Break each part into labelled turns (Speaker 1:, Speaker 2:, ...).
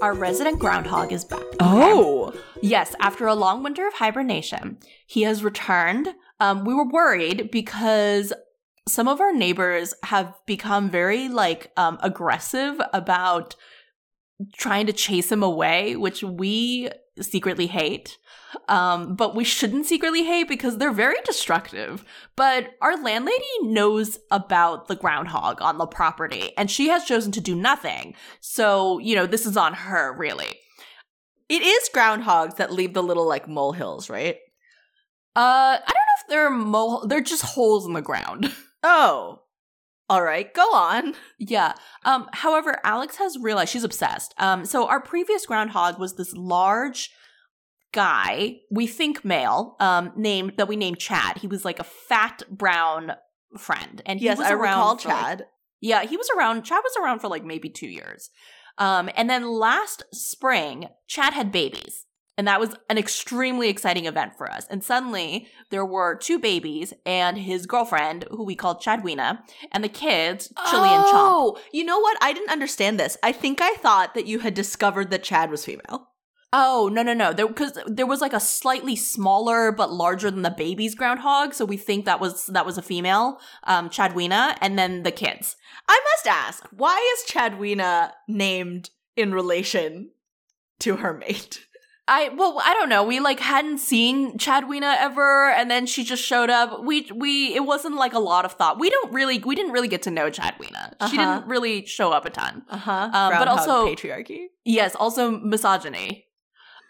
Speaker 1: Our resident groundhog is back.
Speaker 2: Oh.
Speaker 1: Yes, after a long winter of hibernation, he has returned. Um, we were worried because some of our neighbors have become very like um, aggressive about trying to chase him away, which we secretly hate. Um, but we shouldn't secretly hate because they're very destructive. But our landlady knows about the groundhog on the property and she has chosen to do nothing. So, you know, this is on her, really.
Speaker 2: It is groundhogs that leave the little like molehills, right?
Speaker 1: Uh, I don't know if they're mole, they're just holes in the ground.
Speaker 2: Oh. All right, go on.
Speaker 1: Yeah. Um, however, Alex has realized she's obsessed. Um, so our previous groundhog was this large guy, we think male, um, named that we named Chad. He was like a fat brown friend. And he
Speaker 2: yes,
Speaker 1: was
Speaker 2: I
Speaker 1: around
Speaker 2: recall
Speaker 1: for, like-
Speaker 2: Chad.
Speaker 1: yeah, he was around Chad was around for like maybe two years. Um, and then last spring, Chad had babies. And that was an extremely exciting event for us. And suddenly there were two babies and his girlfriend, who we called Chadwina, and the kids, Chili and Chomp.
Speaker 2: Oh, you know what? I didn't understand this. I think I thought that you had discovered that Chad was female.
Speaker 1: Oh no no no! There because there was like a slightly smaller but larger than the baby's groundhog, so we think that was that was a female, um, Chadwina, and then the kids.
Speaker 2: I must ask, why is Chadwina named in relation to her mate?
Speaker 1: I well I don't know. We like hadn't seen Chadwina ever, and then she just showed up. We we it wasn't like a lot of thought. We don't really we didn't really get to know Chadwina. She
Speaker 2: Uh-huh.
Speaker 1: didn't really show up a ton.
Speaker 2: Uh huh.
Speaker 1: Um, but also-
Speaker 2: patriarchy.
Speaker 1: Yes, also misogyny.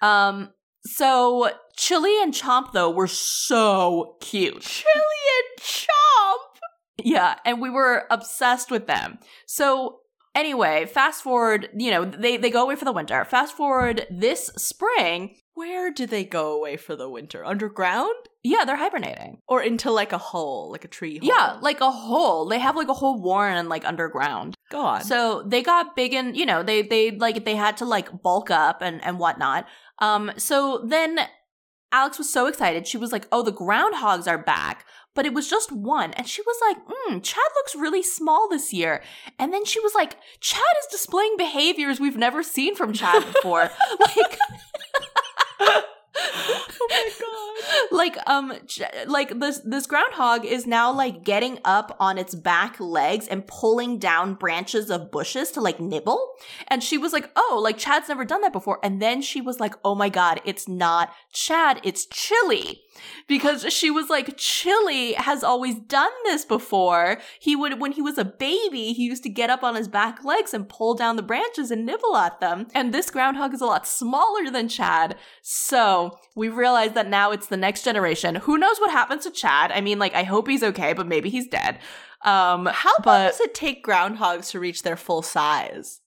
Speaker 1: Um, so Chili and Chomp though were so cute.
Speaker 2: Chili and Chomp.
Speaker 1: Yeah, and we were obsessed with them. So anyway, fast forward, you know, they they go away for the winter. Fast forward this spring,
Speaker 2: Where do they go away for the winter? Underground
Speaker 1: yeah, they're hibernating.
Speaker 2: or into like a hole, like a tree hole?
Speaker 1: Yeah, like a hole. They have like a whole warren like underground.
Speaker 2: go on.
Speaker 1: So they got big and you know, they they like they had to like bulk up and and whatnot. Um so then Alex was so excited. She was like, "Oh, the groundhogs are back." But it was just one. And she was like, mm, Chad looks really small this year. And then she was like, Chad is displaying behaviors we've never seen from Chad before. like,
Speaker 2: oh my god.
Speaker 1: like um like this this groundhog is now like getting up on its back legs and pulling down branches of bushes to like nibble and she was like oh like chad's never done that before and then she was like oh my god it's not chad it's chili because she was like chili has always done this before he would when he was a baby he used to get up on his back legs and pull down the branches and nibble at them and this groundhog is a lot smaller than chad so we realized that now it's the next generation. Who knows what happens to Chad? I mean, like, I hope he's okay, but maybe he's dead. Um,
Speaker 2: How long does it take groundhogs to reach their full size?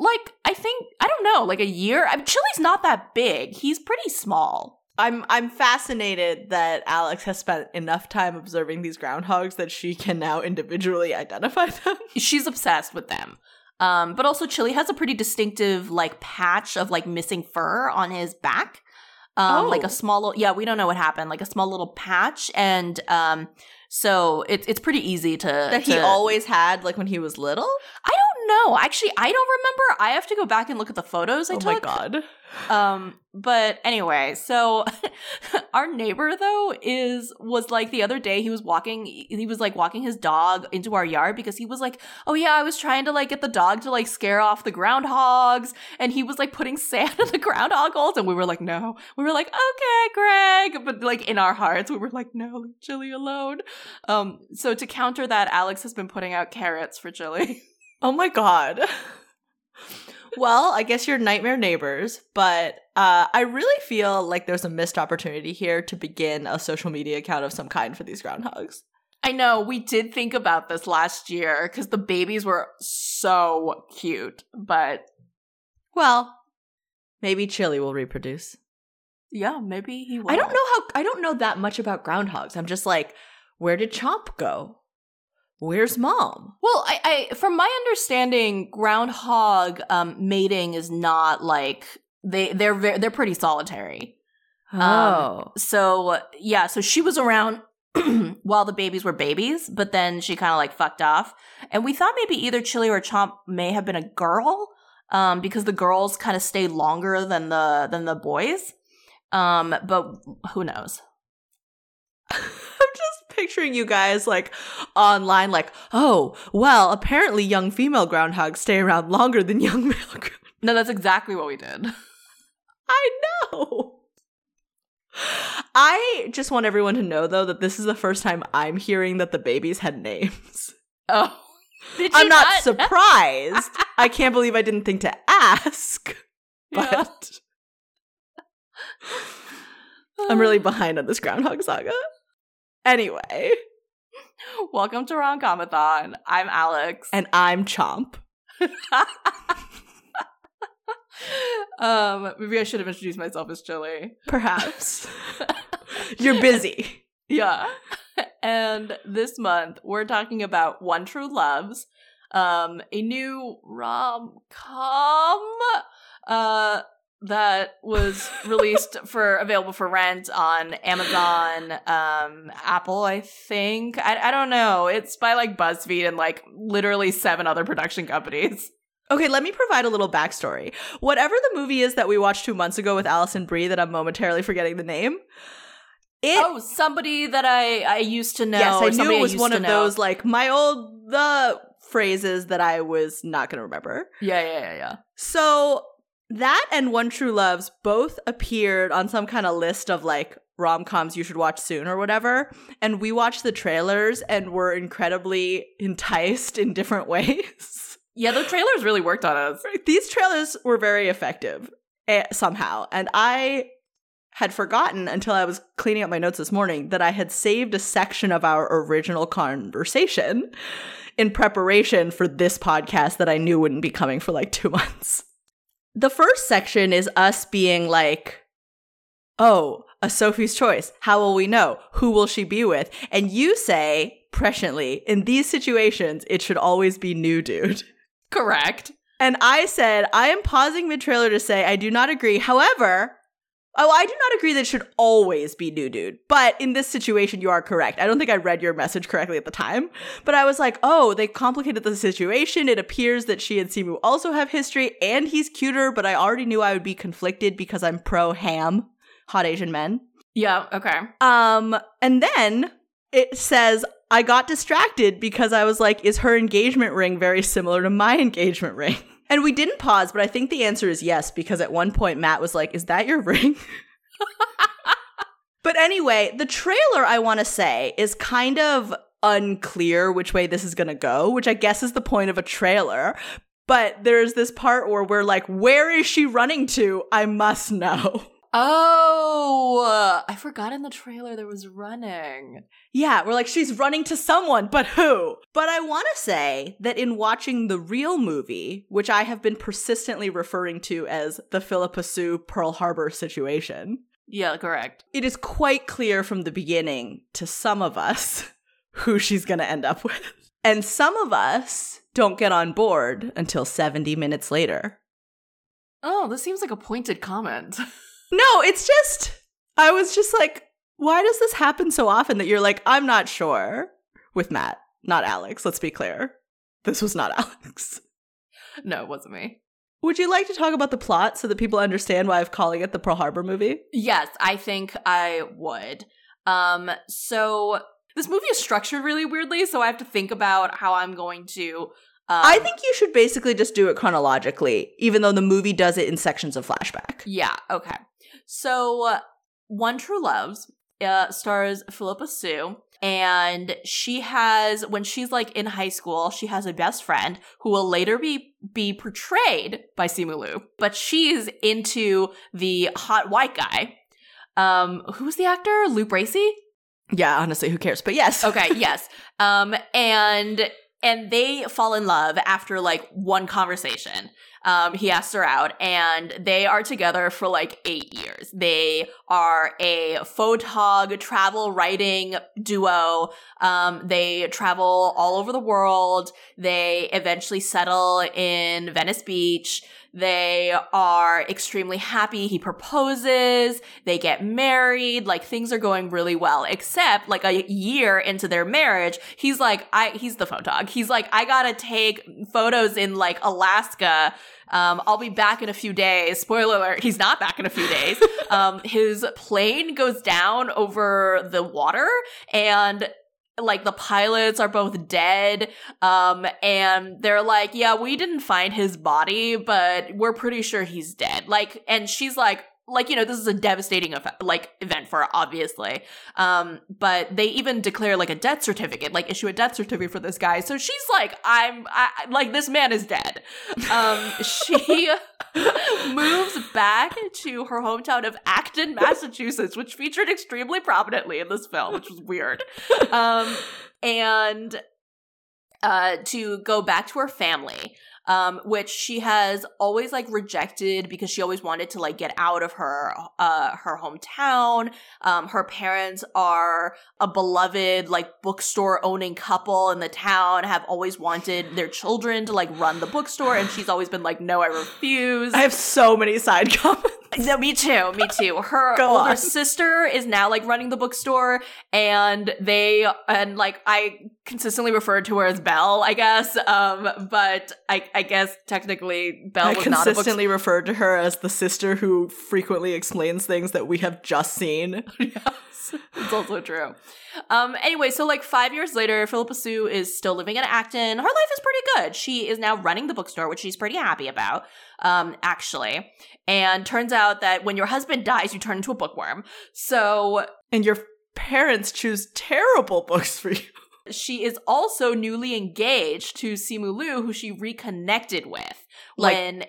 Speaker 1: like, I think I don't know, like a year. I mean, Chili's not that big. He's pretty small.
Speaker 2: I'm I'm fascinated that Alex has spent enough time observing these groundhogs that she can now individually identify them.
Speaker 1: She's obsessed with them. Um, but also Chili has a pretty distinctive like patch of like missing fur on his back. Um,
Speaker 2: Oh.
Speaker 1: like a small little yeah, we don't know what happened, like a small little patch, and um, so it's it's pretty easy to
Speaker 2: that he always had like when he was little.
Speaker 1: I don't know. Actually, I don't remember. I have to go back and look at the photos I
Speaker 2: oh
Speaker 1: took.
Speaker 2: my god.
Speaker 1: Um, but anyway, so our neighbor though is was like the other day he was walking he was like walking his dog into our yard because he was like, "Oh yeah, I was trying to like get the dog to like scare off the groundhogs." And he was like putting sand in the groundhog holes and we were like, "No." We were like, "Okay, Greg." But like in our hearts, we were like, "No, leave Chili alone." Um, so to counter that, Alex has been putting out carrots for Chili.
Speaker 2: Oh my god. well, I guess you're nightmare neighbors, but uh, I really feel like there's a missed opportunity here to begin a social media account of some kind for these groundhogs.
Speaker 1: I know we did think about this last year because the babies were so cute, but
Speaker 2: Well, maybe Chili will reproduce.
Speaker 1: yeah, maybe he. Will.
Speaker 2: I don't know how I don't know that much about groundhogs. I'm just like, where did Chomp go? Where's mom?
Speaker 1: Well, I, I from my understanding, groundhog um, mating is not like they they're they're pretty solitary.
Speaker 2: Oh.
Speaker 1: So yeah, so she was around while the babies were babies, but then she kind of like fucked off, and we thought maybe either Chili or Chomp may have been a girl. um, because the girls kind of stay longer than the than the boys. Um, but who knows?
Speaker 2: I'm just picturing you guys like online, like, oh, well, apparently young female groundhogs stay around longer than young male. ground-
Speaker 1: No, that's exactly what we did.
Speaker 2: I know. I just want everyone to know though that this is the first time I'm hearing that the babies had names.
Speaker 1: Oh, did
Speaker 2: I'm
Speaker 1: you
Speaker 2: not surprised. I can't believe I didn't think to ask.
Speaker 1: Yeah.
Speaker 2: But I'm really behind on this Groundhog Saga. Anyway,
Speaker 1: Welcome to Rom-Comathon. I'm Alex.
Speaker 2: and I'm Chomp.
Speaker 1: um, maybe I should have introduced myself as Chili.
Speaker 2: Perhaps. You're busy.
Speaker 1: Yeah. And this month we're talking about One True Loves, um, a new rom com uh that was released for available for rent on Amazon, um, Apple, I think. I, I don't know. It's by like BuzzFeed and like literally seven other production companies.
Speaker 2: Okay, let me provide a little backstory. Whatever the movie is that we watched two months ago with Alison Brie that I'm momentarily forgetting the name. It
Speaker 1: oh, somebody that I I used to know.
Speaker 2: yes, I knew it was one of
Speaker 1: know.
Speaker 2: those like my old the phrases that I was not gonna remember.
Speaker 1: Yeah, yeah, yeah, yeah.
Speaker 2: So that and One True Loves both appeared on some kind of list of like rom coms you should watch soon or whatever. And we watched the trailers and were incredibly enticed in different ways.
Speaker 1: Yeah, the trailers really worked on us.
Speaker 2: These trailers were very effective eh, somehow. And I had forgotten until I was cleaning up my notes this morning that I had saved a section of our original conversation in preparation for this podcast that I knew wouldn't be coming for like two months. The first section is us being like, oh, a Sophie's choice. How will we know? Who will she be with? And you say, presciently, in these situations, it should always be new dude.
Speaker 1: Correct.
Speaker 2: And I said, I am pausing mid trailer to say I do not agree. However, oh, I do not agree that it should always be new dude. But in this situation, you are correct. I don't think I read your message correctly at the time. But I was like, oh, they complicated the situation. It appears that she and Simu also have history and he's cuter, but I already knew I would be conflicted because I'm pro ham, hot Asian men.
Speaker 1: Yeah, okay.
Speaker 2: Um, and then it says I got distracted because I was like, is her engagement ring very similar to my engagement ring? And we didn't pause, but I think the answer is yes, because at one point Matt was like, Is that your ring? but anyway, the trailer, I want to say, is kind of unclear which way this is going to go, which I guess is the point of a trailer. But there's this part where we're like, Where is she running to? I must know.
Speaker 1: Oh, I forgot in the trailer there was running.
Speaker 2: Yeah, we're like, she's running to someone, but who? But I want to say that in watching the real movie, which I have been persistently referring to as the Phillipa Soo Pearl Harbor situation,
Speaker 1: Yeah, correct.
Speaker 2: it is quite clear from the beginning to some of us who she's going to end up with. And some of us don't get on board until 70 minutes later.
Speaker 1: Oh, this seems like a pointed comment.
Speaker 2: No, it's just, I was just like, why does this happen so often that you're like, I'm not sure with Matt, not Alex, let's be clear. This was not Alex.
Speaker 1: no, it wasn't me.
Speaker 2: Would you like to talk about the plot so that people understand why I'm calling it the Pearl Harbor movie?
Speaker 1: Yes, I think I would. Um, so this movie is structured really weirdly, so I have to think about how I'm going to. Um,
Speaker 2: I think you should basically just do it chronologically, even though the movie does it in sections of flashback.
Speaker 1: Yeah, okay. So, uh, One True Loves uh, stars Phillipa Soo, and she has, when she's like in high school, she has a best friend who will later be be portrayed by Simu Liu, but she's into the hot white guy. Um, who was the actor? Luke Bracey.
Speaker 2: Yeah, honestly, who cares? But yes.
Speaker 1: Okay, yes. Um, and and they fall in love after like one conversation. Um, he asks her out, and they are together for like eight years. They are a photog travel writing duo. Um, they travel all over the world. They eventually settle in Venice Beach. They are extremely happy. He proposes. They get married. Like things are going really well. Except like a year into their marriage, he's like, I, he's the photog. He's like, I gotta take photos in like Alaska. Um, I'll be back in a few days. Spoiler alert, he's not back in a few days. Um, his plane goes down over the water and like the pilots are both dead um and they're like yeah we didn't find his body but we're pretty sure he's dead. Like and she's like like you know this is a devastating effect, like event for her, obviously. Um but they even declare like a death certificate like issue a death certificate for this guy. So she's like i'm I, like this man is dead. Um she moves back to her hometown of acton massachusetts which featured extremely prominently in this film which was weird. Um and uh to go back to her family um, which she has always like rejected because she always wanted to like get out of her uh her hometown. Um, her parents are a beloved like bookstore owning couple in the town, have always wanted their children to like run the bookstore, and she's always been like, no, I refuse.
Speaker 2: I have so many side comments.
Speaker 1: No, me too. Me too. Her
Speaker 2: Go
Speaker 1: older
Speaker 2: on.
Speaker 1: sister is now like running the bookstore, and they and like I consistently referred to her as Belle, I guess. Um, but I I guess technically Belle
Speaker 2: I
Speaker 1: was not
Speaker 2: consistently referred to her as the sister who frequently explains things that we have just seen.
Speaker 1: yes, it's also true. Um, anyway, so like five years later, Phillipa Soo is still living in Acton. Her life is pretty good. She is now running the bookstore, which she's pretty happy about, um, actually. And turns out that when your husband dies, you turn into a bookworm. So
Speaker 2: And your parents choose terrible books for you.
Speaker 1: she is also newly engaged to Simu Liu, who she reconnected with
Speaker 2: Like-
Speaker 1: when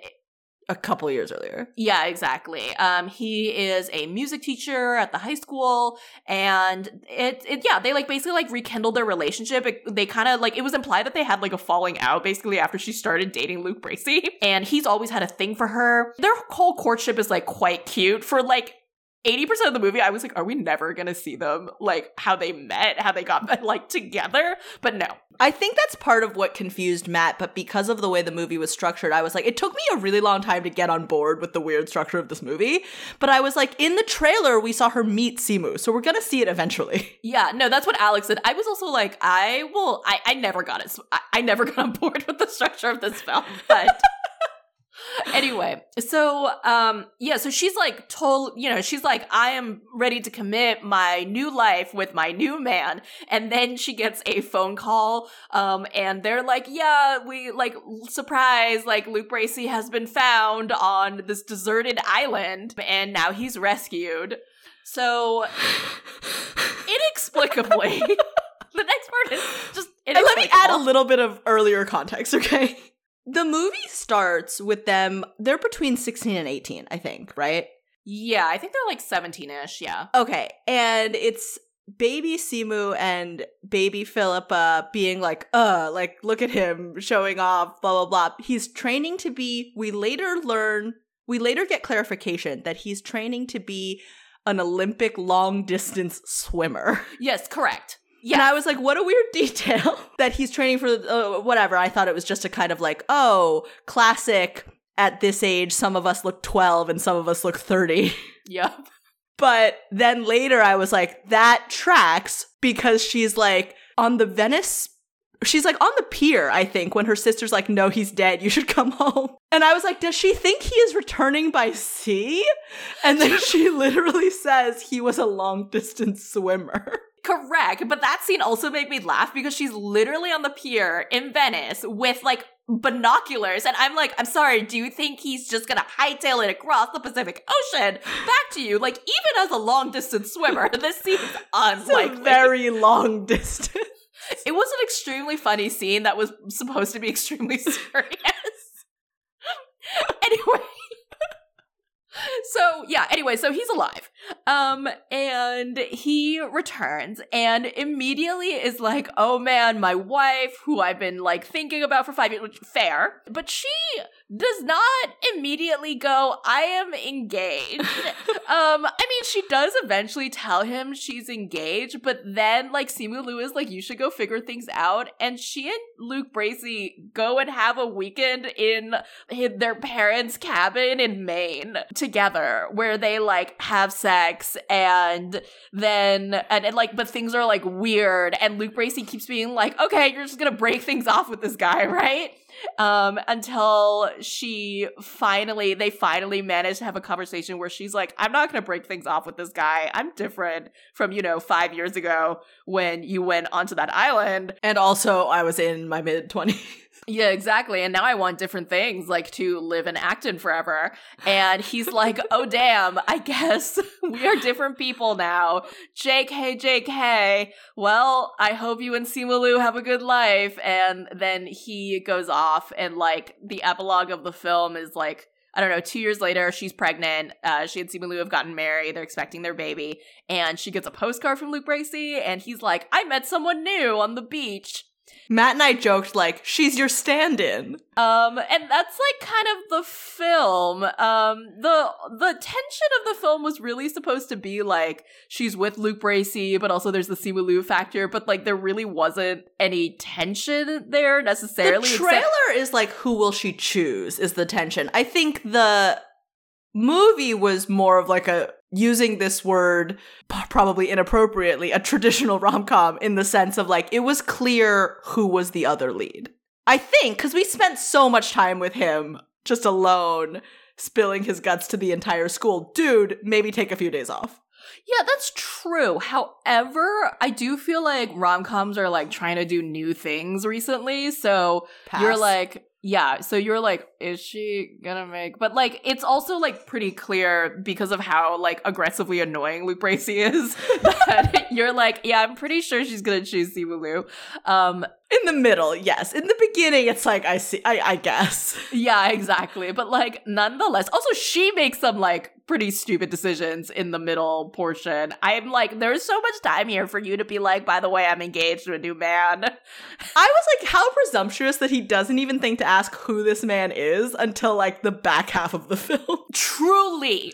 Speaker 2: A couple years earlier.
Speaker 1: Yeah, exactly. Um, he is a music teacher at the high school, and it, it yeah, they like basically like rekindled their relationship. It, they kind of like it was implied that they had like a falling out basically after she started dating Luke Bracey, and he's always had a thing for her. Their whole courtship is like quite cute for like. 80% of the movie, I was like, are we never gonna see them, like, how they met, how they got, like, together? But no.
Speaker 2: I think that's part of what confused Matt, but because of the way the movie was structured, I was like, it took me a really long time to get on board with the weird structure of this movie. But I was like, in the trailer, we saw her meet Simu, so we're gonna see it eventually.
Speaker 1: Yeah, no, that's what Alex said. I was also like, I will, I, I never got it. I, I never got on board with the structure of this film, but. Anyway, so um yeah, so she's like told, you know, she's like I am ready to commit my new life with my new man. And then she gets a phone call um and they're like, "Yeah, we like surprise, like Luke Bracey has been found on this deserted island and now he's rescued." So inexplicably, the next part is just
Speaker 2: And let me add a little bit of earlier context, okay? The movie starts with them, they're between 16 and 18, I think, right?
Speaker 1: Yeah, I think they're like 17-ish, yeah.
Speaker 2: Okay, and it's baby Simu and baby Phillipa being like, uh, like, look at him showing off, blah, blah, blah. He's training to be, we later learn, we later get clarification that he's training to be an Olympic long distance swimmer.
Speaker 1: Yes, correct.
Speaker 2: And I was like, what a weird detail that he's training for uh, whatever. I thought it was just a kind of like, oh, classic. At this age, some of us look 12 and some of us look 30.
Speaker 1: Yep.
Speaker 2: But then later I was like, that tracks because she's like on the Venice. She's like on the pier, I think, when her sister's like, no, he's dead. You should come home. And I was like, does she think he is returning by sea? And then she literally says he was a long distance swimmer.
Speaker 1: Correct. But that scene also made me laugh because she's literally on the pier in Venice with like binoculars. And I'm like, I'm sorry, do you think he's just gonna hightail it across the Pacific Ocean back to you? Like, even as a long distance swimmer, this seems
Speaker 2: It's
Speaker 1: unlikely.
Speaker 2: very long distance.
Speaker 1: it was an extremely funny scene that was supposed to be extremely serious. anyway. So yeah, anyway, so he's alive. Um, and he returns and immediately is like, oh man, my wife, who I've been like thinking about for five years, fair, but she does not immediately go, I am engaged. um, I mean, she does eventually tell him she's engaged, but then like Simu Liu is like, you should go figure things out. And she and Luke Bracey go and have a weekend in their parents' cabin in Maine together where they like have sex and then, and, and like, but things are like weird. And Luke Bracey keeps being like, okay, you're just gonna break things off with this guy, right? Um, until she finally, they finally managed to have a conversation where she's like, I'm not going to break things off with this guy. I'm different from, you know, five years ago when you went onto that island.
Speaker 2: And also, I was in my mid 20s.
Speaker 1: Yeah, exactly. And now I want different things, like to live in Acton forever. And he's like, oh, damn, I guess we are different people now. JK, JK. Well, I hope you and Simu Liu have a good life. And then he goes off, and like the epilogue of the film is like, I don't know, two years later, she's pregnant. Uh, she and Simu Liu have gotten married. They're expecting their baby. And she gets a postcard from Luke Bracey, and he's like, I met someone new on the beach.
Speaker 2: Matt and I joked like she's your stand-in.
Speaker 1: Um, and that's like kind of the film. Um, the the tension of the film was really supposed to be like she's with Luke Bracey, but also there's the Simu Liu factor. But like there really wasn't any tension there necessarily.
Speaker 2: The trailer except- is like who will she choose is the tension. I think the movie was more of like a using this word probably inappropriately a traditional rom-com in the sense of like it was clear who was the other lead i think because we spent so much time with him just alone spilling his guts to the entire school dude maybe take a few days off
Speaker 1: yeah, that's true. However, I do feel like rom coms are like trying to do new things recently. So Pass. you're like, yeah, so you're like, is she gonna make? But like, it's also like pretty clear because of how like aggressively annoying Luke Bracey is that you're like, yeah, I'm pretty sure she's gonna choose Simu Um,
Speaker 2: in the middle, yes. In the beginning, it's like I see, I, I guess.
Speaker 1: Yeah, exactly. But like, nonetheless, also she makes some like pretty stupid decisions in the middle portion. I'm like, there's so much time here for you to be like, by the way, I'm engaged to a new man. I
Speaker 2: was like, how presumptuous that he doesn't even think to ask who this man is until like the back half of the film.
Speaker 1: Truly.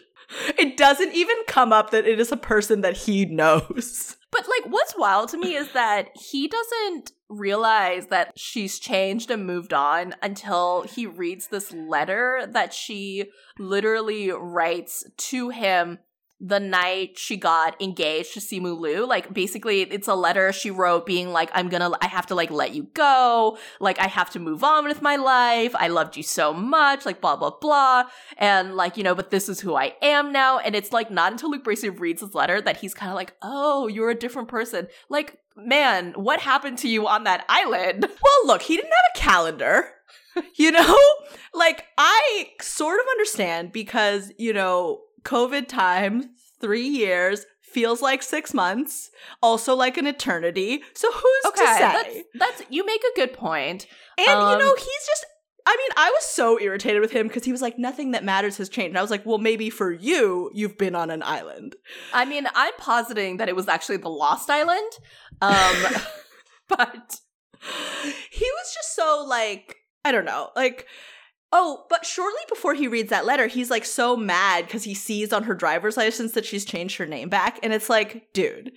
Speaker 2: It doesn't even come up that it is a person that he knows.
Speaker 1: But like what's wild to me is that he doesn't realize that she's changed and moved on until he reads this letter that she literally writes to him the night she got engaged to Simu Liu. Like basically it's a letter she wrote being like, I'm gonna I have to like let you go. Like I have to move on with my life. I loved you so much, like blah blah blah. And like, you know, but this is who I am now. And it's like not until Luke Bracey reads his letter that he's kind of like, oh, you're a different person. Like, man, what happened to you on that island?
Speaker 2: Well, look, he didn't have a calendar. you know? Like, I sort of understand because, you know, COVID time, three years, feels like six months, also like an eternity. So who's okay, to say?
Speaker 1: That's, that's you make a good point.
Speaker 2: And um, you know, um, he's just I mean, I was so irritated with him because he was like, nothing that matters has changed. And I was like, well, maybe for you, you've been on an island.
Speaker 1: I mean, I'm positing that it was actually the Lost Island. Um, but
Speaker 2: he was just so like, I don't know, like Oh, but shortly before he reads that letter, he's like so mad because he sees on her driver's license that she's changed her name back. And it's like, dude,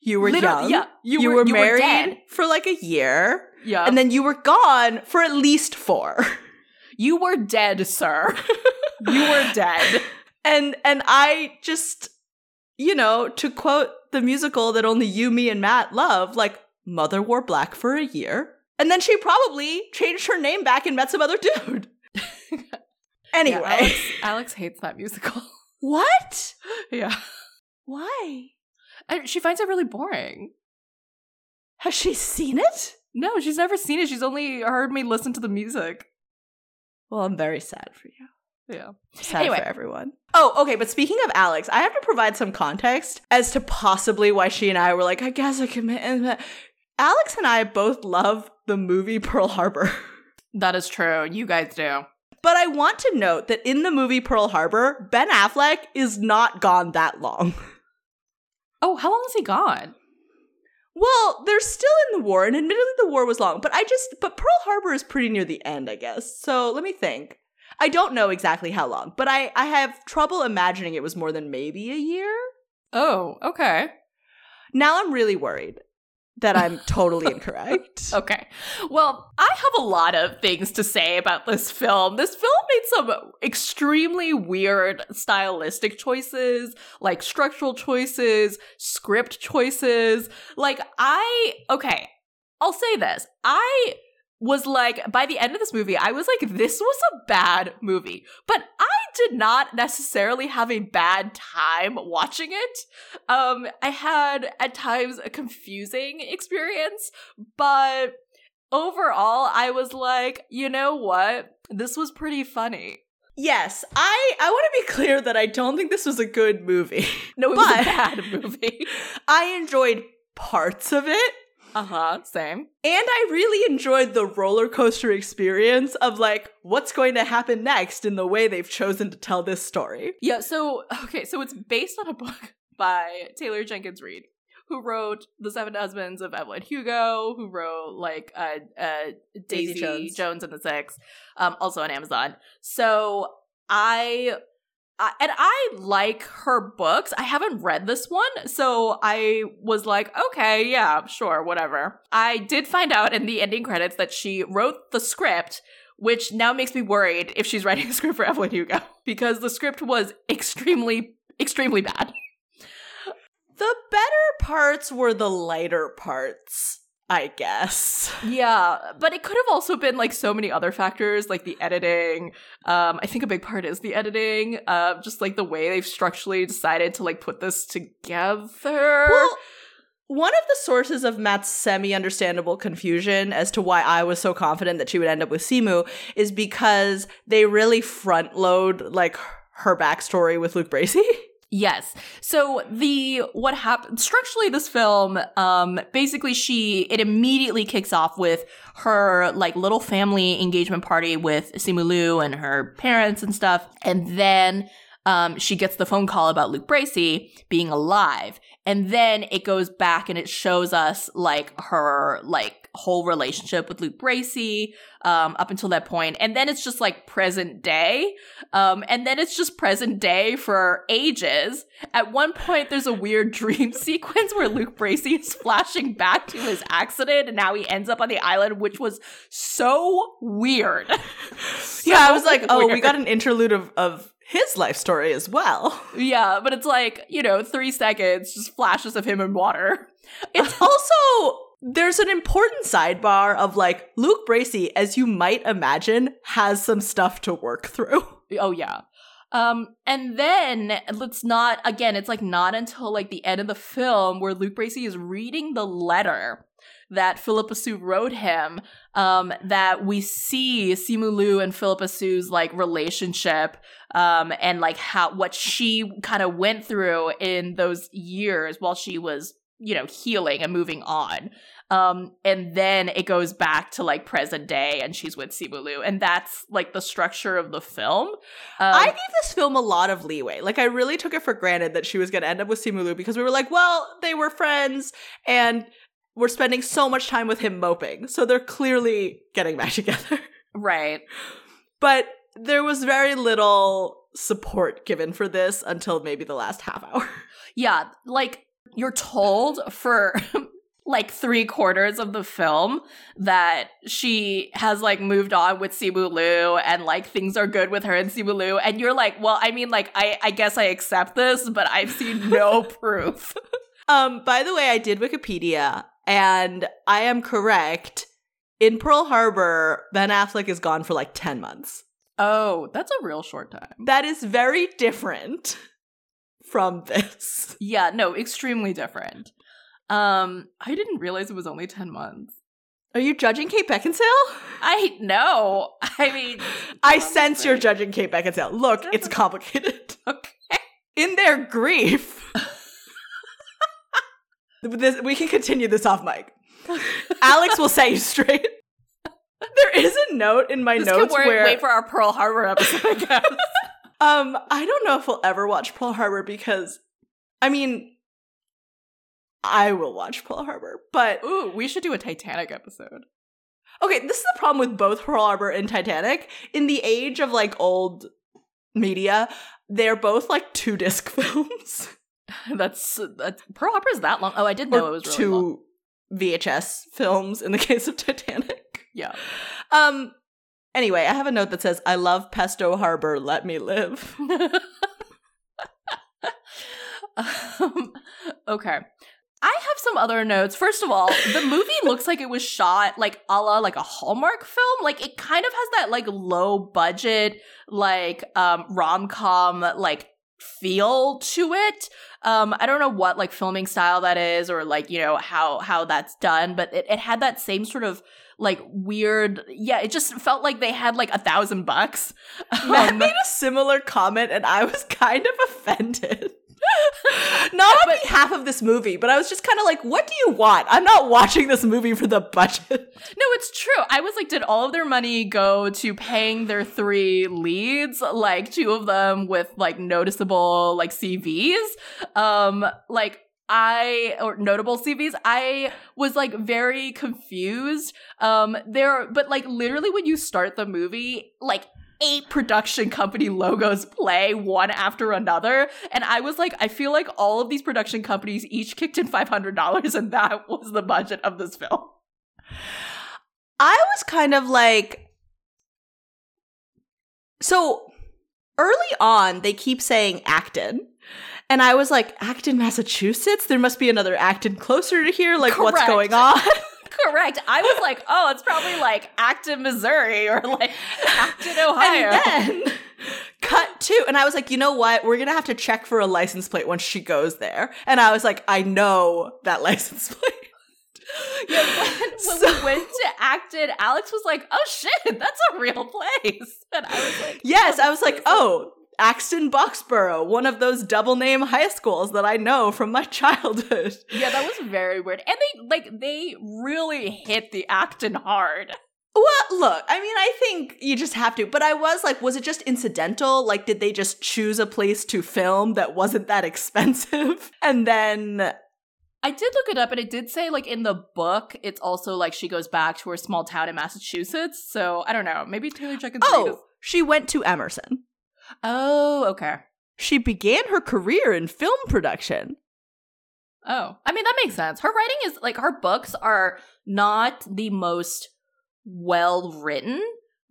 Speaker 2: you were young. Yeah, you, you were, were, you married were for like a year. Yeah. And then you were gone for at least four.
Speaker 1: You were dead, sir. you were dead.
Speaker 2: And and I just, you know, to quote the musical that only you, me, and Matt love, like, mother wore black for a year. And then she probably changed her name back and met some other dude. anyway, yeah,
Speaker 1: Alex, Alex hates that musical.
Speaker 2: What?
Speaker 1: Yeah.
Speaker 2: Why?
Speaker 1: And she finds it really boring.
Speaker 2: Has she seen it?
Speaker 1: No, she's never seen it. She's only heard me listen to the music.
Speaker 2: Well, I'm very sad for you.
Speaker 1: Yeah.
Speaker 2: Sad anyway. for everyone. Oh, okay. But speaking of Alex, I have to provide some context as to possibly why she and I were like, I guess I commit. Alex and I both love the movie Pearl Harbor.
Speaker 1: That is true. You guys do.
Speaker 2: But I want to note that in the movie Pearl Harbor, Ben Affleck is not gone that long.
Speaker 1: Oh, how long is he gone?
Speaker 2: Well, they're still in the war, and admittedly the war was long, but I just but Pearl Harbor is pretty near the end, I guess. So let me think. I don't know exactly how long, but I, I have trouble imagining it was more than maybe a year.
Speaker 1: Oh, okay.
Speaker 2: Now I'm really worried that I'm totally incorrect.
Speaker 1: Okay. Well, I have a lot of things to say about this film. This film made some extremely weird stylistic choices, like structural choices, script choices. Like, I, okay, I'll say this. I was like, by the end of this movie, I was like, this was a bad movie. But I did not necessarily have a bad time watching it. Um, I had at times a confusing experience, but overall, I was like, you know what? This was pretty funny.
Speaker 2: Yes, I I want to be clear that I don't think this was a good movie.
Speaker 1: No, it was a bad movie.
Speaker 2: I enjoyed parts of it.
Speaker 1: Uh huh. Same.
Speaker 2: And I really enjoyed the roller coaster experience of like what's going to happen next in the way they've chosen to tell this story.
Speaker 1: Yeah. So okay. So it's based on a book by Taylor Jenkins Reid, who wrote The Seven Husbands of Evelyn Hugo, who wrote like uh, uh, Daisy,
Speaker 2: Daisy Jones.
Speaker 1: Jones. and the Six, um, also on Amazon. So I. I and I like her books. I haven't read this one, so I was like, okay, yeah, sure, whatever. I did find out in the ending credits that she wrote the script, which now makes me worried if she's writing a script for Evelyn Hugo because the script was extremely, extremely bad.
Speaker 2: The better parts were the lighter parts, I guess.
Speaker 1: Yeah, but it could have also been like so many other factors, like the editing. Um, I think a big part is the editing. Uh, just like the way they've structurally decided to like put this together.
Speaker 2: Well, one of the sources of Matt's semi understandable confusion as to why I was so confident that she would end up with Simu is because they really front load like her backstory with Luke Bracey.
Speaker 1: Yes. So the what happened structurally this film um basically she it immediately kicks off with her like little family engagement party with Simu Liu and her parents and stuff and then um she gets the phone call about Luke Bracey being alive and then it goes back and it shows us like her like whole relationship with Luke Bracey um, up until that point, and then it's just like present day, um, and then it's just present day for ages. At one point, there's a weird dream sequence where Luke Bracey is flashing back to his accident, and now he ends up on the island, which was so weird. So
Speaker 2: yeah, I was like, oh, we got an interlude of, of his life story as well.
Speaker 1: Yeah, but it's like, you know, three seconds, just flashes of him in water.
Speaker 2: It's also there's an important sidebar of like Luke Bracey, as you might imagine, has some stuff to work through.
Speaker 1: Oh yeah. Um, and then let's not again, it's like not until like the end of the film where Luke Bracey is reading the letter that Phillipa Soo wrote him, um, that we see Simu Liu and Phillipa Soo's like relationship, um, and like how what she kind of went through in those years while she was, you know, healing and moving on. Um, and then it goes back to like present day and she's with Simu Liu. And that's like the structure of the film. Um,
Speaker 2: I gave this film a lot of leeway. Like I really took it for granted that she was going to end up with Simu Liu because we were like, well, they were friends and we're spending so much time with him moping. So they're clearly getting back together.
Speaker 1: right.
Speaker 2: But there was very little support given for this until maybe the last half hour.
Speaker 1: Yeah, like you're told for like three quarters of the film that she has like moved on with Simu Liu and like things are good with her and Simu Liu. And you're like, well, I mean, like, I, I guess I accept this, but I've seen no proof.
Speaker 2: Um, by the way, I did Wikipedia and I am correct. In Pearl Harbor, Ben Affleck is gone for like 10 months.
Speaker 1: Oh, that's a real short time.
Speaker 2: That is very different from this.
Speaker 1: Yeah, no, extremely different. Um, I didn't realize it was only 10 months.
Speaker 2: Are you judging Kate Beckinsale?
Speaker 1: I know. I mean,
Speaker 2: I sense you're judging Kate Beckinsale. Look, it's complicated.
Speaker 1: okay.
Speaker 2: In their grief. this, we can continue this off mic. Alex will set you straight. There is a note in my
Speaker 1: This
Speaker 2: notes where
Speaker 1: wait for our Pearl Harbor episode, I guess.
Speaker 2: Um I don't know if we'll ever watch Pearl Harbor because I mean I will watch Pearl Harbor, but
Speaker 1: Ooh, we should do a Titanic episode.
Speaker 2: okay, this is the problem with both Pearl Harbor and Titanic. In the age of like old media, they're both like two disc films.
Speaker 1: That's that's Pearl Harbor's that long. Oh, I did know
Speaker 2: or
Speaker 1: it was really
Speaker 2: two
Speaker 1: long.
Speaker 2: VHS films in the case of Titanic.
Speaker 1: Yeah.
Speaker 2: Um anyway, I have a note that says I love Pesto Harbor, let me live.
Speaker 1: um, okay. I have some other notes. First of all, the movie looks like it was shot like a la like a Hallmark film. Like it kind of has that like low budget, like um rom com like feel to it. Um, I don't know what like filming style that is or like, you know, how how that's done, but it, it had that same sort of like weird yeah, it just felt like they had like a thousand bucks.
Speaker 2: Matt made a similar comment and I was kind of offended. Not on
Speaker 1: But-
Speaker 2: behalf of this movie, but I was just kind of like, what do you want? I'm not watching this movie for the budget.
Speaker 1: No, it's true. I was like, did all of their money go to paying their three leads? Like two of them with like noticeable like CVs. Um, like I or notable CVs. I was like very confused. Um, there, but like literally when you start the movie, like eight production company logos play one after another. And I was like, I feel like all of these production companies each kicked in $500 and that was the budget of this film.
Speaker 2: I was kind of like, so early on, they keep saying Acton. And I was like, Acton, Massachusetts? There must be another Acton closer to here. Like, what's going on?
Speaker 1: Correct. I was like, oh, it's probably like Acton, Missouri or like Acton, Ohio.
Speaker 2: And then cut to, and I was like, you know what? We're gonna have to check for a license plate once she goes there. And I was like, I know that license plate.
Speaker 1: yeah, when, when
Speaker 2: So-
Speaker 1: we went to Acton, Alex was like, oh shit, that's a real place. And I was like,
Speaker 2: Yes, I was like, oh, Acton Boxborough, one of those double name high schools that I know from my childhood.
Speaker 1: yeah, that was very weird. And they like they really hit the Acton hard.
Speaker 2: Well, look, I mean, I think you just have to. But I was like, was it just incidental? Like, did they just choose a place to film that wasn't that expensive? And then
Speaker 1: I did look it up and it did say like in the book, it's also like she goes back to her small town in Massachusetts. So I don't know. Maybe Taylor Jenkins oh, is-
Speaker 2: Oh, she went to Emerson.
Speaker 1: Oh, okay.
Speaker 2: She began her career in film production.
Speaker 1: Oh, I mean, that makes sense. Her writing is like her books are not the most well written,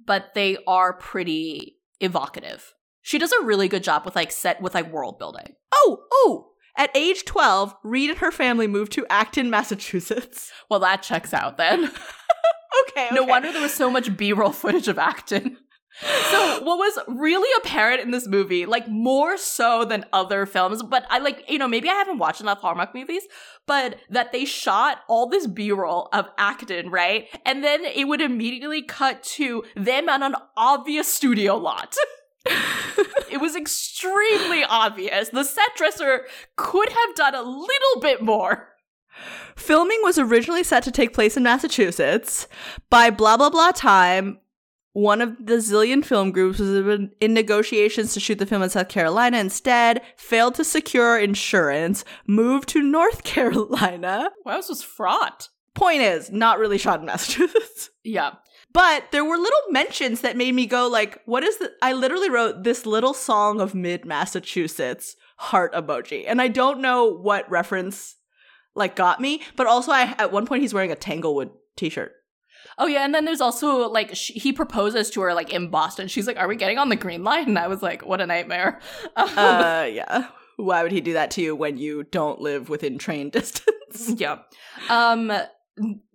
Speaker 1: but they are pretty evocative. She does a really good job with like set with like world building.
Speaker 2: Oh, oh. At age 12, Reid and her family moved to Acton, Massachusetts.
Speaker 1: Well, that checks out then.
Speaker 2: Okay,
Speaker 1: No wonder there was so much B roll footage of Acton. So, what was really apparent in this movie, like more so than other films, but I like, you know, maybe I haven't watched enough Hallmark movies, but that they shot all this B roll of Acton, right? And then it would immediately cut to them on an obvious studio lot. it was extremely obvious. The set dresser could have done a little bit more.
Speaker 2: Filming was originally set to take place in Massachusetts. By blah blah blah time, one of the zillion film groups was in- negotiations to shoot the film in South Carolina instead, failed to secure insurance, moved to North Carolina.
Speaker 1: Wow, this was fraught.
Speaker 2: Point is, not really shot in Massachusetts.
Speaker 1: Yeah.
Speaker 2: But there were little mentions that made me go like, what is the I literally wrote this little song of mid Massachusetts heart emoji. And I don't know what reference like got me, but also I at one point he's wearing a Tanglewood t-shirt.
Speaker 1: Oh yeah, and then there's also like sh- he proposes to her like in Boston. She's like, "Are we getting on the green line?" And I was like, "What a nightmare." Um,
Speaker 2: Uh yeah. Why would he do that to you when you don't live within train distance?
Speaker 1: yeah. Um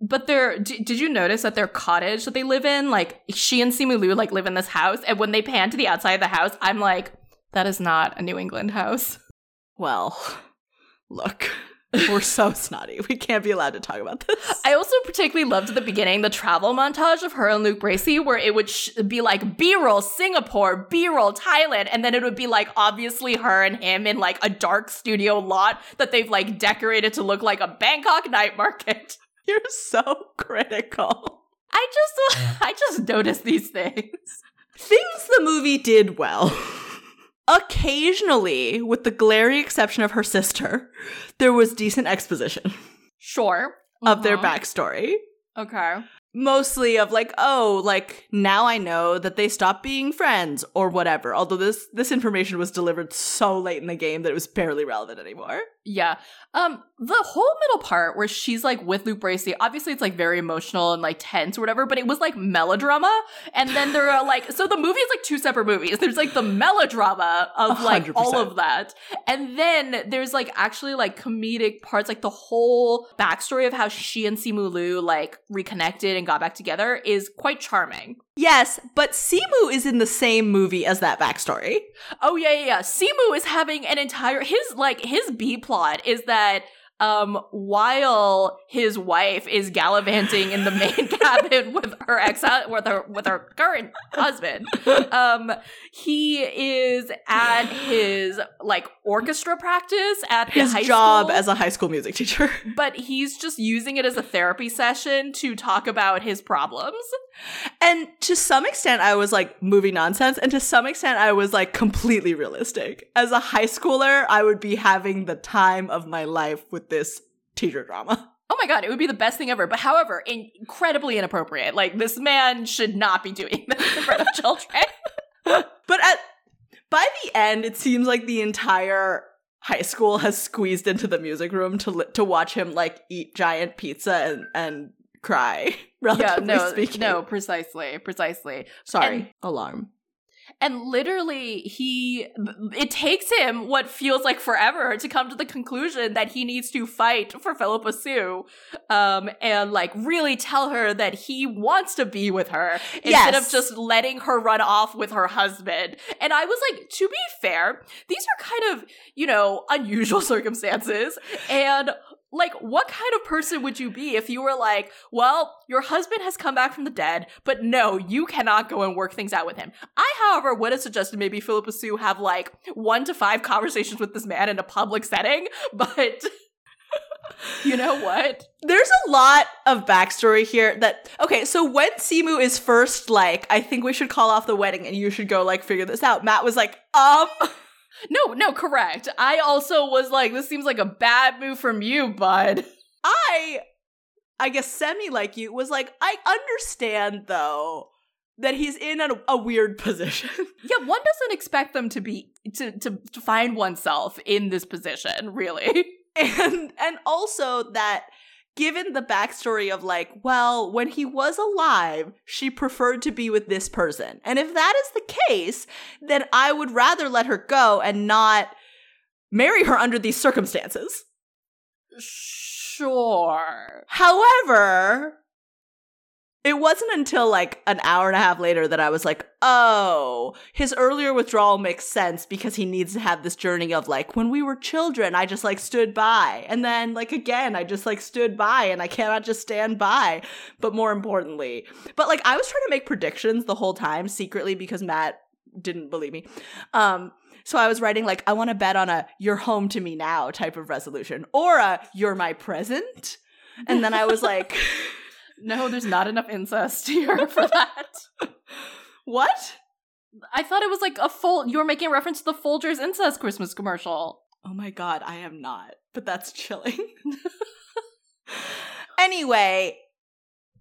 Speaker 1: but their d- did you notice that their cottage that they live in, like she and Simu Liu like live in this house, and when they pan to the outside of the house, I'm like, that is not a New England house.
Speaker 2: well, look. We're so snotty. We can't be allowed to talk about this.
Speaker 1: I also particularly loved at the beginning the travel montage of her and Luke Bracey, where it would sh- be like B roll Singapore, B roll Thailand, and then it would be like obviously her and him in like a dark studio lot that they've like decorated to look like a Bangkok night market.
Speaker 2: You're so critical.
Speaker 1: I just I just noticed these things.
Speaker 2: Things the movie did well. Occasionally, with the glaring exception of her sister, there was decent exposition
Speaker 1: Sure.
Speaker 2: of their
Speaker 1: Mhm.
Speaker 2: backstory.
Speaker 1: Okay.
Speaker 2: Mostly of like, oh, like now I know that they stopped being friends or whatever. Although this this information was delivered so late in the game that it was barely relevant anymore.
Speaker 1: Yeah. Um, the whole middle part where she's like with Luke Bracey, obviously it's like very emotional and like tense or whatever, but it was like melodrama. And then there are like so the movie is like two separate movies. There's like the melodrama of like all
Speaker 2: 100%.
Speaker 1: of that. And then there's like actually like comedic parts, like the whole backstory of how she and Simu Liu like reconnected and got back together is quite charming.
Speaker 2: Yes, but Simu is in the same movie as that backstory.
Speaker 1: Oh yeah, yeah, yeah. Simu is having an entire his like his B plot is that um while his wife is gallivanting in the main cabin with her ex with her with her current husband, um he is at his like orchestra practice at
Speaker 2: His
Speaker 1: high
Speaker 2: job
Speaker 1: school,
Speaker 2: as a high school music teacher.
Speaker 1: but he's just using it as a therapy session to talk about his problems.
Speaker 2: And to some extent, I was like movie nonsense. And to some extent, I was like completely realistic. As a high schooler, I would be having the time of my life with this teacher drama.
Speaker 1: Oh my god, it would be the best thing ever. But however, incredibly inappropriate. Like this man should not be doing this in front of children.
Speaker 2: But at by the end, it seems like the entire high school has squeezed into the music room to li- to watch him like eat giant pizza and and cry.
Speaker 1: yeah,
Speaker 2: Relatively
Speaker 1: no,
Speaker 2: speaking.
Speaker 1: no, precisely, precisely.
Speaker 2: sorry,
Speaker 1: and-
Speaker 2: alarm.
Speaker 1: And literally, he it takes him what feels like forever to come to the conclusion that he needs to fight for Phillipa Soo, um, and like really tell her that he wants to be with her instead
Speaker 2: Yes.
Speaker 1: of just letting her run off with her husband. And I was like, to be fair, these are kind of you know unusual circumstances, and like what kind of person would you be if you were like well your husband has come back from the dead but no you cannot go and work things out with him. I however would have suggested maybe phillipa soo have like one to five conversations with this man in a public setting but you know what?
Speaker 2: There's a lot of backstory here that okay, so when Simu is first like, I think we should call off the wedding and you should go like figure this out, Matt was like, um
Speaker 1: no no correct. I also was like this seems like a bad move from you bud.
Speaker 2: I I guess semi like you was like, I understand though that he's in a, a weird position.
Speaker 1: yeah one doesn't expect them to be to, to to find oneself in this position really.
Speaker 2: And and also that given the backstory of like well when he was alive she preferred to be with this person. And if that is the case then i would rather let her go and not marry her under these circumstances.
Speaker 1: Sure.
Speaker 2: However it wasn't until like an hour and a half later that I was like, oh, his earlier withdrawal makes sense because he needs to have this journey of like, when we were children, I just like stood by. And then, like, again, I just like stood by and I cannot just stand by. But more importantly, but like, I was trying to make predictions the whole time secretly because Matt didn't believe me. Um, so I was writing like, I want to bet on a you're home to me now type of resolution or a you're my present. And then I was like,
Speaker 1: No, there's not enough incest here for that.
Speaker 2: what?
Speaker 1: I thought it was like a full. You were making a reference to the Folgers incest Christmas commercial.
Speaker 2: Oh my god, I am not. But that's chilling. anyway,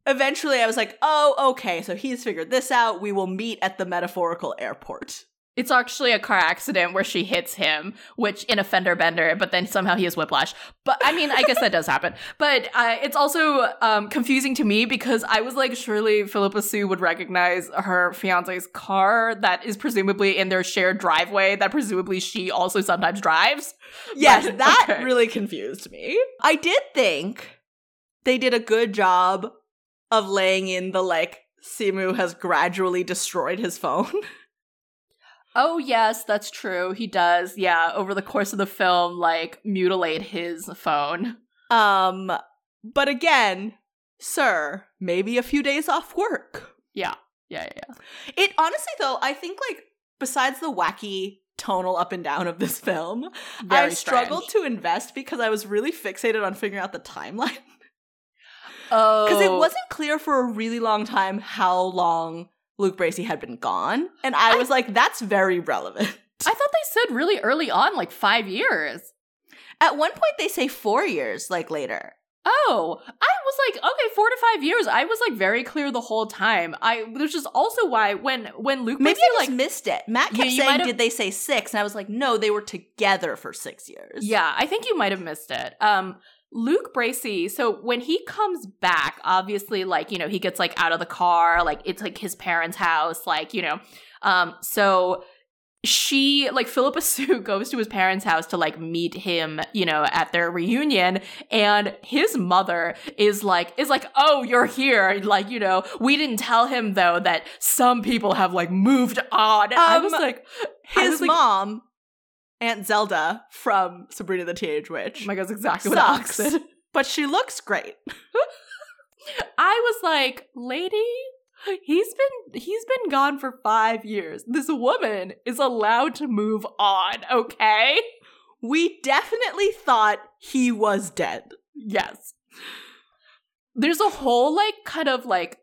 Speaker 2: eventually I was like, oh, okay, so he's figured this out. We will meet at the metaphorical airport.
Speaker 1: It's actually a car accident where she hits him, which in a fender bender, but then somehow he has whiplash. But I mean, I guess that does happen. But uh, it's also um, confusing to me because I was like, surely Phillipa Soo would recognize her fiance's car that is presumably in their shared driveway that presumably she also sometimes drives.
Speaker 2: Yes,
Speaker 1: But-
Speaker 2: that
Speaker 1: okay.
Speaker 2: really confused me. I did think they did a good job of laying in the like, Simu has gradually destroyed his phone.
Speaker 1: Oh, yes, that's true. He does, yeah, over the course of the film, like mutilate his phone.
Speaker 2: Um, but again, sir, maybe a few days off work.
Speaker 1: Yeah, yeah, yeah.
Speaker 2: It honestly though, I think like besides the wacky tonal up and down of this film, I struggled
Speaker 1: strange.
Speaker 2: to invest because I was really fixated on figuring out the timeline.
Speaker 1: Oh,
Speaker 2: because it wasn't clear for a really long time how long Luke Bracey had been gone, and I,
Speaker 1: I-
Speaker 2: was like, that's very relevant.
Speaker 1: I thought they said really early on, like five years.
Speaker 2: At one point, they say four years, like later.
Speaker 1: Oh, I was like, okay, four to five years. I was like very clear the whole time. I, which is also why when when Luke
Speaker 2: Maybe
Speaker 1: Bracey,
Speaker 2: I just
Speaker 1: like,
Speaker 2: missed it. Matt kept saying, "Did they say six? And I was like, "No, they were together for six years."
Speaker 1: Yeah, I think you might have missed it. Um, Luke Bracey, so when he comes back, obviously, like, you know, he gets like out of the car, like it's like his parents' house, like, you know, um, so she like Phillipa Soo goes to his parents' house to like meet him, you know, at their reunion, and his mother is like is like, "Oh, you're here." Like, you know, we didn't tell him though that some people have like moved on. And I was
Speaker 2: Um,
Speaker 1: like
Speaker 2: his
Speaker 1: was like-
Speaker 2: mom, Aunt Zelda from Sabrina the Teenage Witch,
Speaker 1: Oh my god, that's exactly what Alex
Speaker 2: sucks,
Speaker 1: said.
Speaker 2: but she looks great.
Speaker 1: I was like, lady, he's been he's been gone for five years. This woman is allowed to move on, okay?
Speaker 2: We definitely thought he was dead.
Speaker 1: Yes. There's a whole like kind of like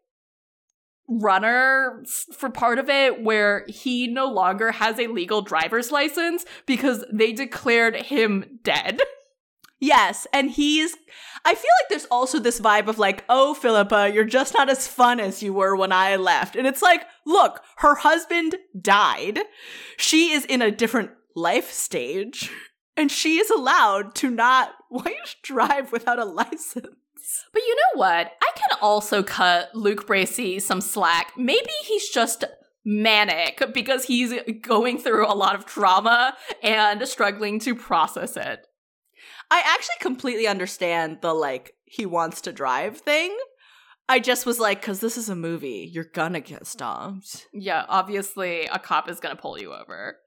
Speaker 1: runner for part of it where he no longer has a legal driver's license because they declared him dead.
Speaker 2: Yes, and he's. I feel like there's also this vibe of like, oh, Phillipa, you're just not as fun as you were when I left. And it's like, look, her husband died. She is in a different life stage, and she is allowed to not. Why you drive without a license?
Speaker 1: But you know what? I can also cut Luke Bracey some slack. Maybe he's just manic because he's going through a lot of trauma and struggling to process it.
Speaker 2: I actually completely understand the like he wants to drive thing. I just was like, because this is a movie, you're gonna get stopped.
Speaker 1: Yeah, obviously a cop is to pull you over.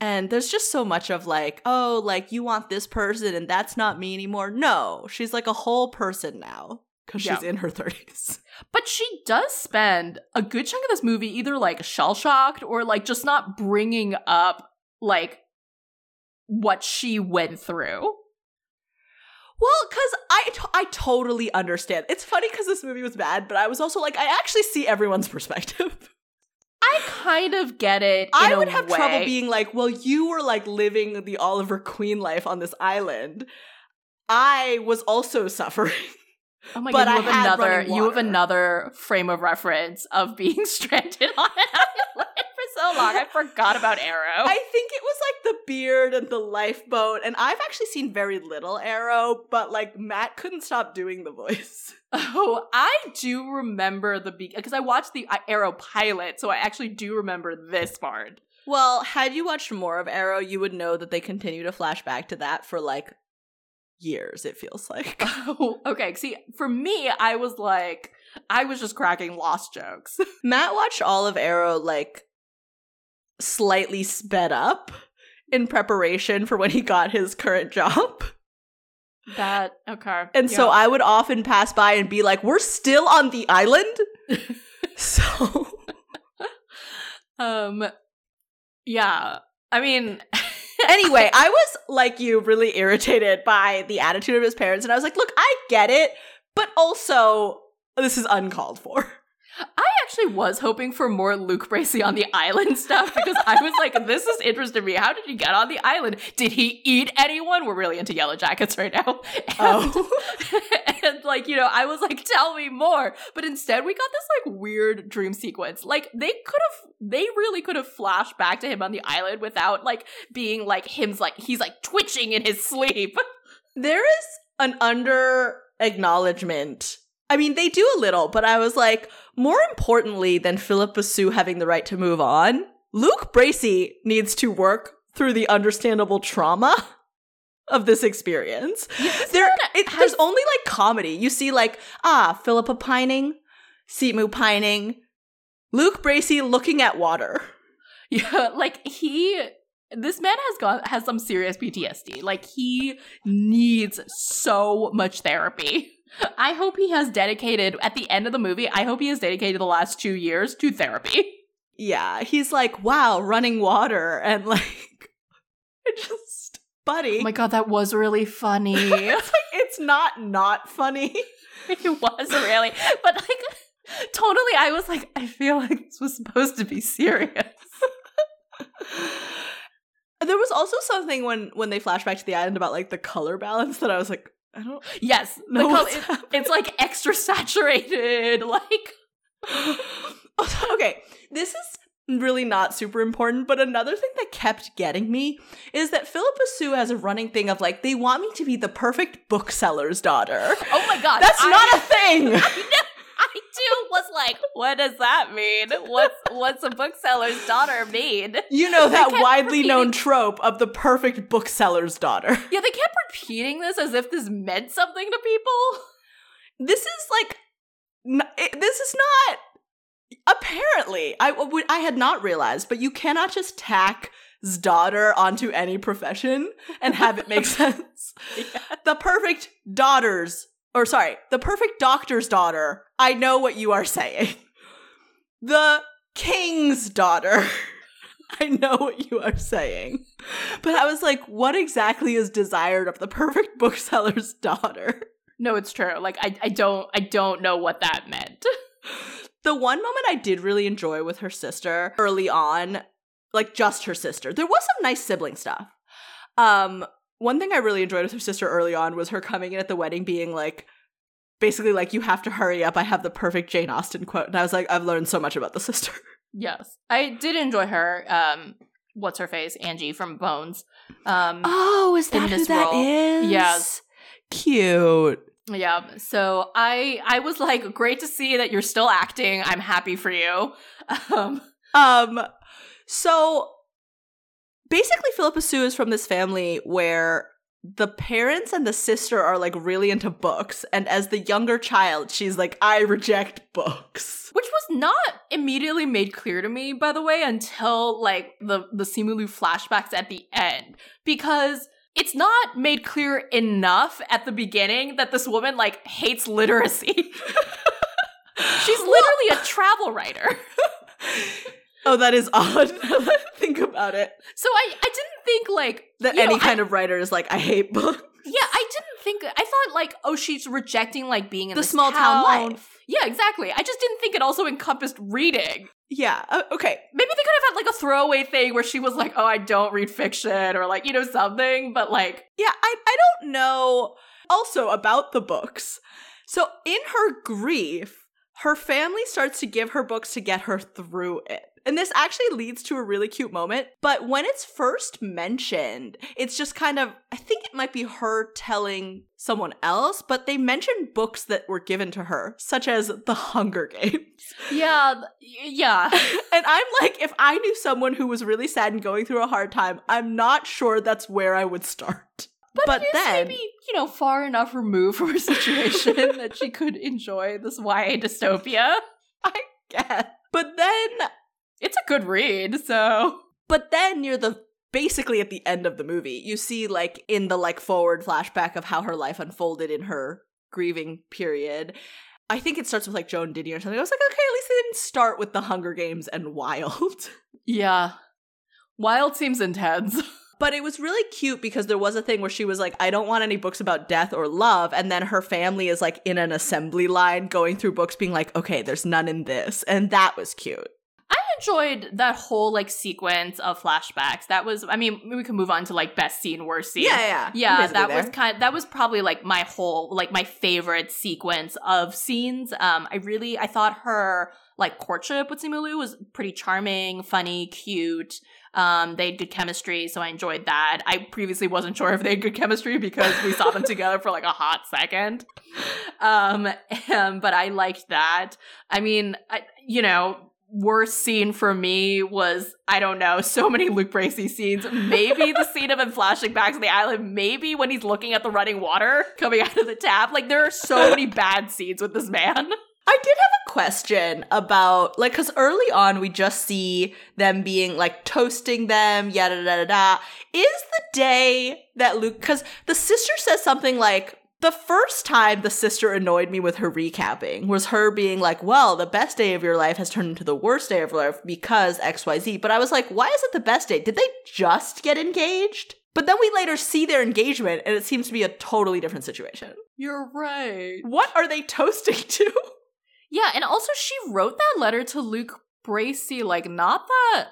Speaker 2: And there's just so much of like, oh, like you want this person and that's not me anymore. No, she's like a whole person now because she's in her 30s.
Speaker 1: But she does spend a good chunk of this movie either like shell shocked or like just not bringing up like what she went through.
Speaker 2: Well, because I, t- I totally understand. It's funny because this movie was bad, but I was also like, I actually see everyone's perspective.
Speaker 1: I kind of get it.
Speaker 2: I would have trouble being like, well, you were like living the Oliver Queen life on this island. I was also suffering.
Speaker 1: Oh my
Speaker 2: but
Speaker 1: god, you have another you have another frame of reference of being stranded on an island so long. I forgot about Arrow.
Speaker 2: I think it was like the beard and the lifeboat, and I've actually seen very little Arrow, but like Matt couldn't stop doing the voice.
Speaker 1: oh, I do remember the because I watched the uh, Arrow pilot, so I actually do remember this part.
Speaker 2: Well, had you watched more of Arrow, you would know that they continue to flash back to that for like years, it feels like.
Speaker 1: Oh, okay. See, for me, I was like, I was just cracking lost jokes.
Speaker 2: Matt watched all of Arrow like slightly sped up in preparation for when he got his current job.
Speaker 1: that okay,
Speaker 2: And so I would often pass by and be like, we're still on the island? so
Speaker 1: um, yeah. I mean,
Speaker 2: anyway, I was like you, really irritated by the attitude of his parents, and I was like, look, I get it, but also this is uncalled for.
Speaker 1: I actually was hoping for more Luke Bracey on the island stuff because I was like, this is interesting to me. How did he get on the island? Did he eat anyone? We're really into Yellowjackets right now. And,
Speaker 2: Oh.
Speaker 1: and like, you know, I was like, tell me more. But instead we got this like weird dream sequence. Like they could have they really could have flashed back to him on the island without like being like him's like he's like twitching in his sleep.
Speaker 2: There is an under acknowledgement. I mean, they do a little, but I was like, more importantly than Phillipa Soo having the right to move on, Luke Bracey needs to work through the understandable trauma of this experience. there, it, there's only like comedy. You see, like, ah, Phillipa pining, Simu pining, Luke Bracey looking at water.
Speaker 1: Yeah, like he this man has got has some serious PTSD. Like he needs so much therapy. I hope he has dedicated at the end of the movie, I hope he has dedicated the last 2 years to therapy.
Speaker 2: Yeah, he's like, wow, running water. And like, I just, buddy.
Speaker 1: Oh my god, that was really funny.
Speaker 2: it's, like, it's not not funny.
Speaker 1: it was really, but like totally, I was like, I feel like this was supposed to be serious.
Speaker 2: there was also something when when they flash back to the island about like the color balance that I was like, I don't
Speaker 1: Yes, the
Speaker 2: know.
Speaker 1: color,
Speaker 2: what's
Speaker 1: it- it's like extra saturated. Like,
Speaker 2: okay, this is really not super important, but another thing that kept getting me is that Phillipa Soo has a running thing of like, they want me to be the perfect bookseller's daughter.
Speaker 1: oh my god,
Speaker 2: That's
Speaker 1: I-
Speaker 2: not a thing!
Speaker 1: Too was like, what does that mean? What's what's a bookseller's daughter mean?
Speaker 2: You know that widely known trope of the perfect bookseller's daughter.
Speaker 1: Yeah, they kept repeating this as if this meant something to people.
Speaker 2: This is like, n- it- this is not. Apparently, I would I had not realized, but you cannot just tack "'s daughter onto any profession and have it make sense. The perfect daughter's, or sorry, the perfect doctor's daughter. I know what you are saying. The king's daughter. I know what you are saying. But I was like, what exactly is desired of the perfect bookseller's daughter?
Speaker 1: No, it's true. Like I, I don't I don't know what that meant.
Speaker 2: The one moment I did really enjoy with her sister early on, like just her sister, there was some nice sibling stuff. Um, one thing I really enjoyed with her sister early on was her coming in at the wedding being like, basically like, you have to hurry up. I have the perfect Jane Austen quote. And I was like, I've learned so much about the sister.
Speaker 1: Yes. I did enjoy her. Um what's her face? Angie from Bones. Um
Speaker 2: Oh, is
Speaker 1: that who that role. is? Yes.
Speaker 2: Cute.
Speaker 1: yeah. So I I was like, great to see that you're still acting. I'm happy for you. Um
Speaker 2: Um, so basically, Phillipa Soo is from this family where the parents and the sister are like really into books, and as the younger child, she's like, I reject books.
Speaker 1: which was not immediately made clear to me, by the way, until like the the Simu Liu flashbacks at the end, because it's not made clear enough at the beginning that this woman like hates literacy. She's literally a travel writer.
Speaker 2: Oh, that is odd. Think about it.
Speaker 1: So I I didn't think like
Speaker 2: That
Speaker 1: you know,
Speaker 2: any
Speaker 1: I-
Speaker 2: kind of writer is like, I hate books.
Speaker 1: yeah, I didn't think I thought like oh she's rejecting like being in
Speaker 2: The small town life.
Speaker 1: Yeah, exactly. I just didn't think it also encompassed reading.
Speaker 2: Yeah. uh, okay.
Speaker 1: Maybe they could have had like a throwaway thing where she was like, "Oh, I don't read fiction," or like you know something. But like,
Speaker 2: Yeah, I, I don't know also about the books. So, in her grief, her family starts to give her books to get her through it. And this actually leads to a really cute moment. But when it's first mentioned, it's just kind of, I think it might be her telling someone else, but they mention books that were given to her, such as The Hunger Games.
Speaker 1: yeah, yeah.
Speaker 2: And I'm like, if I knew someone who was really sad and going through a hard time, I'm not sure that's where I would start. But,
Speaker 1: is
Speaker 2: then,
Speaker 1: maybe you know far enough removed from her situation that she could enjoy this YA dystopia.
Speaker 2: yeah. But then,
Speaker 1: It's a good read, so
Speaker 2: but then near the basically at the end of the movie, you see like in the like forward flashback of how her life unfolded in her grieving period. I think it starts with like Joan Didion or something. I was like, okay, at least they didn't start with the Hunger Games and Wild.
Speaker 1: yeah. Wild seems intense.
Speaker 2: But it was really cute because there was a thing where she was like, I don't want any books about death or love. And then her family is like in an assembly line going through books, being like, okay, there's none in this. And that was cute.
Speaker 1: I enjoyed that whole like sequence of flashbacks. That was, I mean, we can move on to like best scene, worst scene.
Speaker 2: yeah.
Speaker 1: yeah yeah. that was kind that was probably like my whole like my favorite sequence of scenes um i really i thought her like courtship with simu liu was pretty charming funny cute um they had good chemistry so i enjoyed that i previously wasn't sure if they had good chemistry because we saw them together for like a hot second um um, but i liked that i mean I, you know worst scene for me was I don't know so many Luke Bracey scenes. Maybe the scene of him flashing back to the island. Maybe when he's looking at the running water coming out of the tap. Like there are so many bad scenes with this man.
Speaker 2: I did have a question about like because early on we just see them being like toasting them, yada da da da. Is the day that Luke because the sister says something like the first time the sister annoyed me with her recapping was her being like, Well, the best day of your life has turned into the worst day of your life because XYZ. But I was like, why is it the best day? Did they just get engaged? But then we later see their engagement and it seems to be a totally different situation.
Speaker 1: You're right.
Speaker 2: What are they toasting to?
Speaker 1: Yeah, and also she wrote that letter to Luke Bracey like not that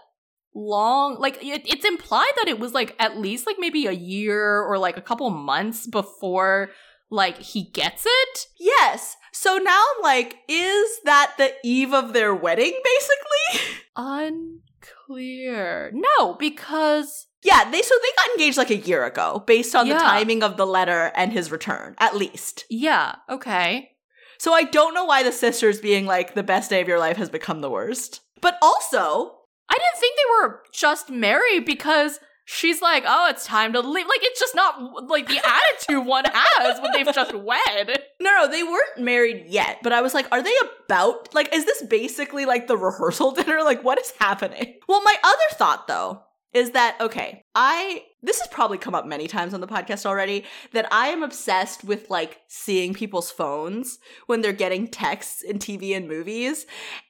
Speaker 1: long like it, it's implied that it was like at least like maybe a year or like a couple months before like he gets it
Speaker 2: Yes. So now I'm like, is that the eve of their wedding, basically?
Speaker 1: unclear no because
Speaker 2: yeah, they so they got engaged like a year ago, based on
Speaker 1: Yeah.
Speaker 2: the timing of the letter and his return, at least.
Speaker 1: yeah okay
Speaker 2: So I don't know why the sisters being like the best day of your life has become the worst. But also,
Speaker 1: i didn't think they were just married because she's like oh it's time to leave like it's just not like the attitude one has when they've just wed
Speaker 2: no, no, they weren't married yet. But I was like, are they about like is this basically like the rehearsal dinner? Like what is happening? Well, my other thought though is that okay, I this has probably come up many times on the podcast already that I am obsessed with like seeing people's phones when they're getting texts in TV and movies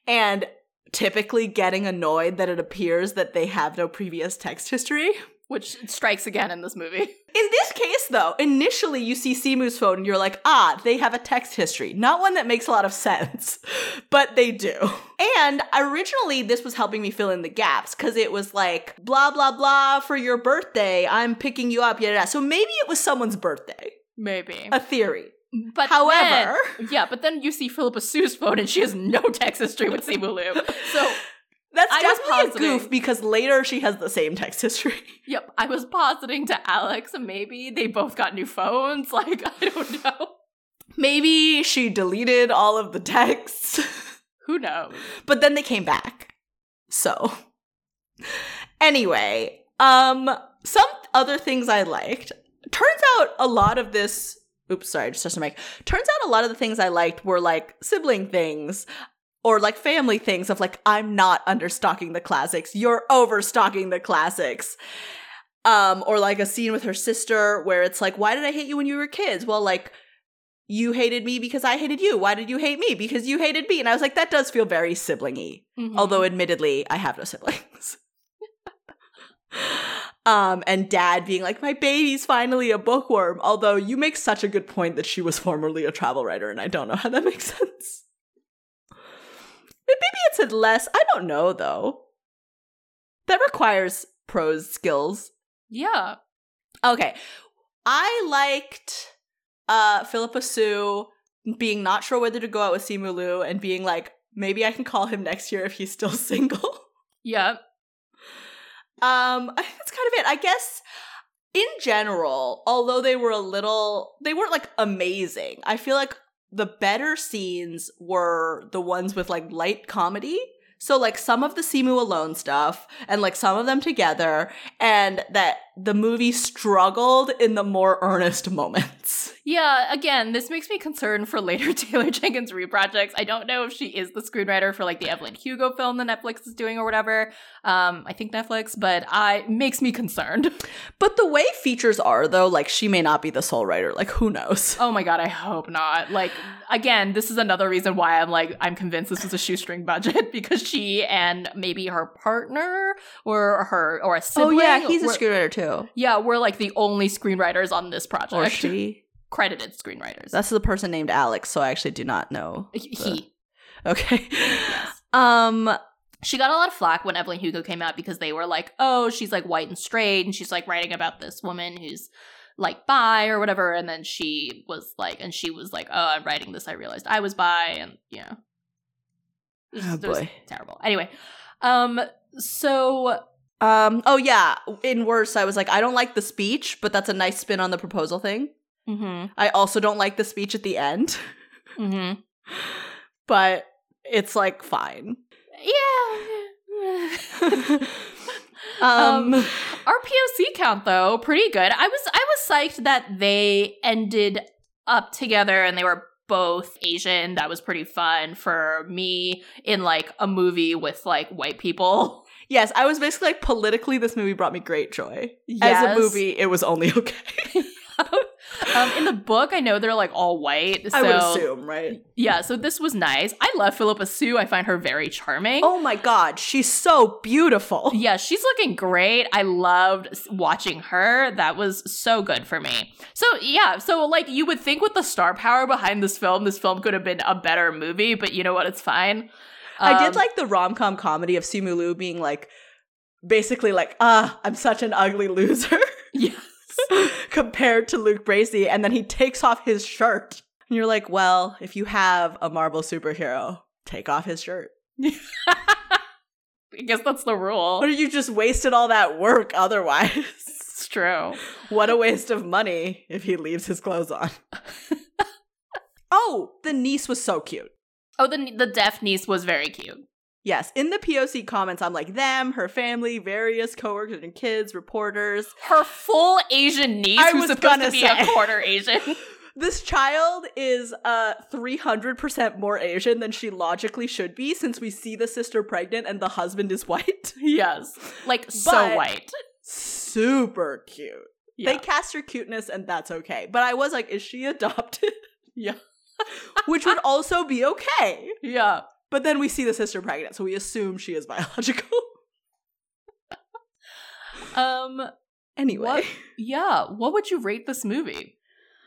Speaker 2: and typically getting annoyed that it appears that they have no previous text history.
Speaker 1: which strikes again in this movie
Speaker 2: In this case, though, initially you see Simu's phone and you're like, ah, they have a text history. Not one that makes a lot of sense, but they do. And originally, this was helping me fill in the gaps because it was like, blah, blah, blah, for your birthday. I'm picking you up, yada, yada. So maybe it was someone's birthday.
Speaker 1: maybe
Speaker 2: A theory.
Speaker 1: But
Speaker 2: However-
Speaker 1: then- yeah, but then you see Phillipa Soo's phone and she has no text history with Simu Liu. So,
Speaker 2: That's
Speaker 1: I was
Speaker 2: definitely a goof because later she has the same text history.
Speaker 1: yep, I was positing to Alex, maybe they both got new phones. Like, I don't know.
Speaker 2: Maybe she deleted all of the texts.
Speaker 1: Who knows?
Speaker 2: but then they came back. So anyway, um some other things I liked. Turns out a lot of this oops, sorry, just touched the mic. Turns out a lot of the things I liked were like sibling things or like family things of like I'm not understocking the classics, you're overstocking the classics. Um, or like a scene with her sister where it's like, why did I hate you when you were kids? Well, like you hated me because I hated you. Why did you hate me? Because you hated me. And I was like, that does feel very siblingy.
Speaker 1: Mhm.
Speaker 2: Although admittedly, I have no siblings. Um, and dad being like, my baby's finally a bookworm. Although you make such a good point that she was formerly a travel writer, and I don't know how that makes sense. Maybe it said less. I don't know though. That requires prose skills.
Speaker 1: yeah.
Speaker 2: Okay. I liked uh Phillipa Soo being not sure whether to go out with Simu Liu and being like, maybe I can call him next year if he's still single.
Speaker 1: Yep.
Speaker 2: Um, I think that's kind of it. I guess in general, although they were a little, they weren't like amazing. I feel like the better scenes were the ones with like light comedy. So like some of the Simu alone stuff and like some of them together and that the movie struggled in the more earnest moments.
Speaker 1: Yeah, again, this makes me concerned for later Taylor Jenkins Reid projects. I don't know if she is the screenwriter for like the Evelyn Hugo film that Netflix is doing or whatever. Um, I think Netflix, but I makes me concerned.
Speaker 2: But the way features are though, like she may not be the sole writer. Like who knows?
Speaker 1: Oh my god, I hope not. Like again, this is another reason why I'm like I'm convinced this was a shoestring budget because she and maybe her partner or her or a sibling. Oh yeah, he's a
Speaker 2: screenwriter too.
Speaker 1: Yeah, we're like the only screenwriters on this project.
Speaker 2: Or she.
Speaker 1: credited screenwriters.
Speaker 2: That's the person named Alex, so I actually do not know.
Speaker 1: he.
Speaker 2: the- Okay. Um
Speaker 1: She got a lot of flack when Evelyn Hugo came out because they were like, "Oh, she's like white and straight, and she's like writing about this woman who's like bi or whatever." And then she was like, and she was like, "Oh, I'm writing this. I realized I was bi," and you know, it was,
Speaker 2: Oh, boy.
Speaker 1: terrible. Anyway, um, so
Speaker 2: um oh yeah, in worse I was like I don't like the speech, but that's a nice spin on the proposal thing.
Speaker 1: mm-hmm,
Speaker 2: I also don't like the speech at the end,
Speaker 1: mm-hmm.
Speaker 2: but it's like fine.
Speaker 1: yeah.
Speaker 2: um,
Speaker 1: Our POC count though, pretty good. I was I was psyched that they ended up together and they were both Asian. That was pretty fun for me in like a movie with like white people.
Speaker 2: yes, I was basically like politically this movie brought me great joy. As a movie, it was only okay.
Speaker 1: Um, in the book, I know they're like all white. So
Speaker 2: I would assume, right?
Speaker 1: yeah, so this was nice. I love Phillipa Soo. I find her very charming.
Speaker 2: Oh my god, she's so beautiful.
Speaker 1: Yeah, she's looking great. I loved watching her. That was so good for me. So, yeah, so like you would think with the star power behind this film, this film could have been a better movie, but you know what? It's fine.
Speaker 2: I did
Speaker 1: Um,
Speaker 2: like the rom com comedy of Simu Liu being like, basically like, ah, I'm such an ugly loser
Speaker 1: Yes.
Speaker 2: compared to Luke Bracey, and then he takes off his shirt, and you're like, well, if you have a Marvel superhero, take off his shirt.
Speaker 1: I guess that's the rule.
Speaker 2: Or you just wasted all that work otherwise.
Speaker 1: It's true.
Speaker 2: what a waste of money if he leaves his clothes on. oh, the niece was so cute.
Speaker 1: Oh, the the deaf niece was very cute.
Speaker 2: Yes, in the POC comments, I'm like them, her family, various coworkers and kids, reporters.
Speaker 1: Her full Asian niece,
Speaker 2: I
Speaker 1: who's
Speaker 2: was
Speaker 1: supposed
Speaker 2: gonna
Speaker 1: to be
Speaker 2: say.
Speaker 1: a quarter Asian.
Speaker 2: This child is uh 300% more Asian than she logically should be since we see the sister pregnant and the husband is white.
Speaker 1: yes, like so
Speaker 2: But-
Speaker 1: white.
Speaker 2: Super cute.
Speaker 1: Yeah.
Speaker 2: They cast her cuteness and that's okay. But I was like, is she adopted?
Speaker 1: Yeah.
Speaker 2: Which would also be okay.
Speaker 1: yeah.
Speaker 2: But then we see the sister pregnant, so we assume she is biological.
Speaker 1: Um.
Speaker 2: anyway.
Speaker 1: What? Yeah. What would you rate this movie?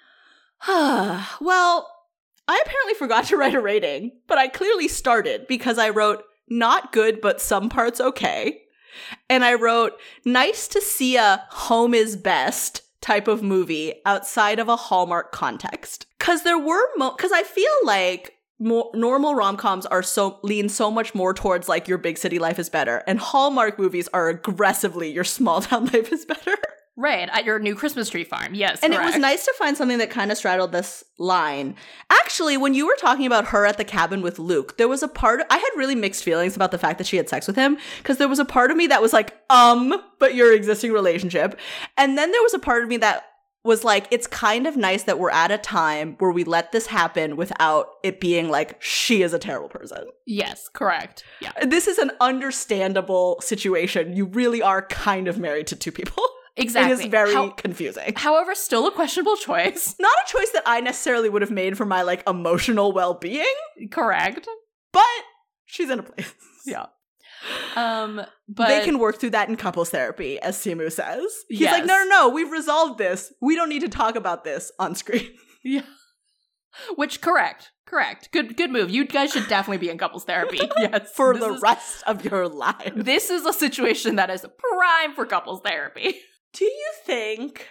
Speaker 2: well, I apparently forgot to write a rating, but I clearly started because I wrote not good, but some parts okay. And I wrote nice to see a home is best type of movie outside of a Hallmark context. Cause there were mo- cause I feel like more normal rom-coms are so lean so much more towards like your big city life is better and Hallmark movies are aggressively your small town life is better.
Speaker 1: Right at your new Christmas tree farm. Yes,
Speaker 2: And it was nice to find something that kind of straddled this line. Actually, when you were talking about her at the cabin with Luke, there was a part I had really mixed feelings about the fact that she had sex with him because there was a part of me that was like, um, but your existing relationship. And then there was a part of me that was like, it's kind of nice that we're at a time where we let this happen without it being like she is a terrible person.
Speaker 1: Yes, correct. Yeah.
Speaker 2: This is an understandable situation. You really are kind of married to two people.
Speaker 1: Exactly.
Speaker 2: It is very
Speaker 1: How-
Speaker 2: confusing.
Speaker 1: however, still a questionable choice.
Speaker 2: not a choice that I necessarily would have made for my like emotional well-being,
Speaker 1: correct.
Speaker 2: but she's in a place.
Speaker 1: Yeah. Um, but
Speaker 2: they can work through that in couples therapy, as Simu says. He's like, no, no, no, we've resolved this. We don't need to talk about this on screen.
Speaker 1: Yeah. Which correct, correct. Good, good move. You guys should definitely be in couples therapy. Yes,
Speaker 2: for the
Speaker 1: is-
Speaker 2: rest of your life.
Speaker 1: This is a situation that is prime for couples therapy.
Speaker 2: Do you think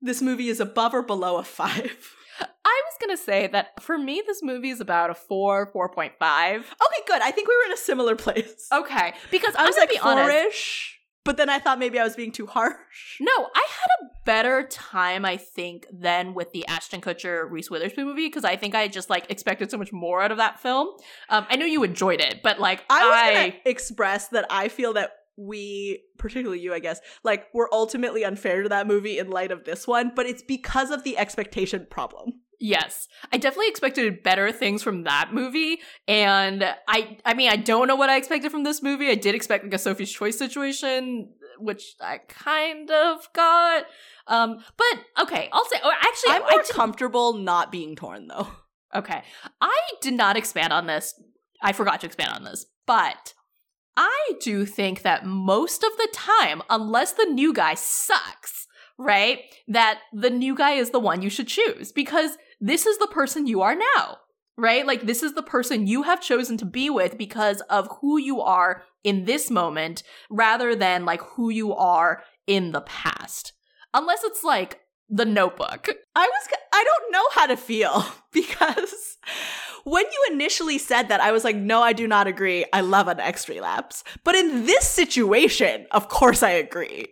Speaker 2: this movie is above or below a five?
Speaker 1: I was gonna say that for me, this movie is about a four, four point five.
Speaker 2: Okay, good. I think we were in a similar place.
Speaker 1: Okay, because
Speaker 2: I was
Speaker 1: I'm
Speaker 2: like
Speaker 1: be
Speaker 2: four-ish, but then I thought maybe I was being too harsh.
Speaker 1: No, I had a better time, I think, than with the Ashton Kutcher Reese Witherspoon movie because I think I just like expected so much more out of that film. Um, I know you enjoyed it, but like
Speaker 2: I was
Speaker 1: I,
Speaker 2: gonna express that I feel that we, particularly you, I guess, like we're ultimately unfair to that movie in light of this one, but it's because of the expectation problem.
Speaker 1: yes, I definitely expected better things from that movie, and I, I mean, I don't know what I expected from this movie. I did expect like a Sophie's Choice situation, which I kind of got. Um, but okay, I'll say. Or actually,
Speaker 2: I'm
Speaker 1: I
Speaker 2: more
Speaker 1: did-
Speaker 2: comfortable not being torn though.
Speaker 1: Okay. I did not expand on this. I forgot to expand on this. But I do think that most of the time, unless the new guy sucks, right, that the new guy is the one you should choose because this is the person you are now, right? Like, this is the person you have chosen to be with because of who you are in this moment rather than like who you are in the past. Unless it's like the notebook.
Speaker 2: I was I don't know how to feel because when you initially said that I was like no I do not agree. I love an X relapse. But in this situation, of course I agree.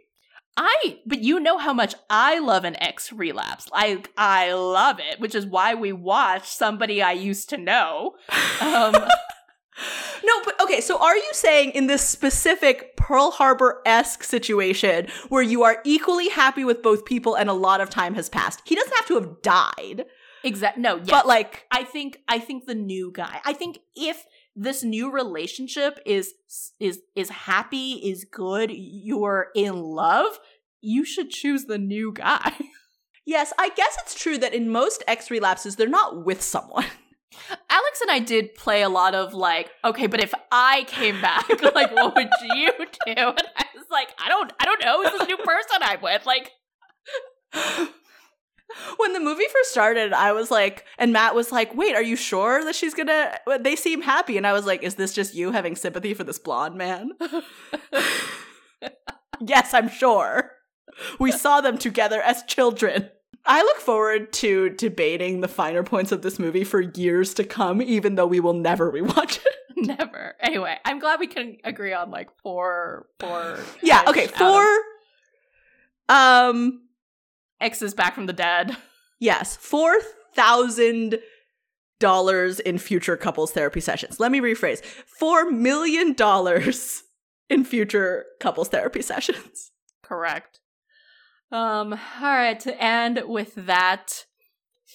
Speaker 1: I, but you know how much I love an X relapse. Like, I love it, which is why we watched somebody I used to know. Um,
Speaker 2: No, but okay, so are you saying in this specific Pearl Harbor esque situation where you are equally happy with both people and a lot of time has passed? He doesn't have to have died,
Speaker 1: exact. No, yes.
Speaker 2: but like,
Speaker 1: I think, I think the new guy. I think if this new relationship is is is happy, is good, you're in love, you should choose the new guy.
Speaker 2: Yes, I guess it's true that in most X relapses, they're not with someone.
Speaker 1: Alex and I did play a lot of like, okay, but if I came back, like, what would you do? And I was like, I don't, I don't know. Who's this new person I'm with? Like,
Speaker 2: when the movie first started, I was like, and Matt was like, wait, are you sure that she's gonna? Uh, they seem happy. And I was like, is this just you having sympathy for this blonde man? yes, I'm sure. We saw them together as children. I look forward to debating the finer points of this movie for years to come, even though we will never rewatch it.
Speaker 1: never. Anyway, I'm glad we can agree on like four, four.
Speaker 2: Yeah. Okay. Four. Um.
Speaker 1: X is back from the dead.
Speaker 2: Yes. Four thousand dollars in future couples therapy sessions. Let me rephrase: four million dollars in future couples therapy sessions.
Speaker 1: Correct. Um, all right, to end with that,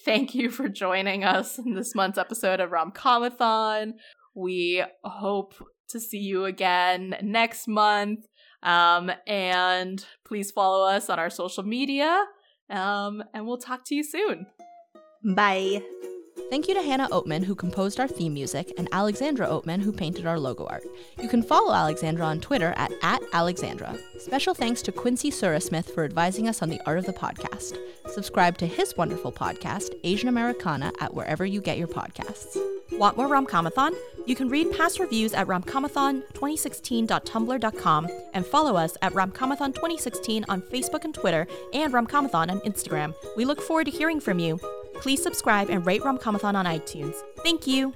Speaker 1: thank you for joining us in this month's episode of Romcomathon. We hope to see you again next month. Um, and please follow us on our social media. Um, and we'll talk to you soon.
Speaker 2: Bye.
Speaker 3: Thank you to Hannah Oatman, who composed our theme music, and Alexandra Oatman, who painted our logo art. You can follow Alexandra on Twitter at, at Alexandra. Special thanks to Quincy Surasmith for advising us on the art of the podcast. Subscribe to his wonderful podcast, Asian Americana, at wherever you get your podcasts.
Speaker 1: Want more Romcomathon? You can read past reviews at romcomathon2016.tumblr.com and follow us at romcomathon2016 on Facebook and Twitter and romcomathon on Instagram. We look forward to hearing from you. Please subscribe and rate Romcomathon on iTunes. Thank you.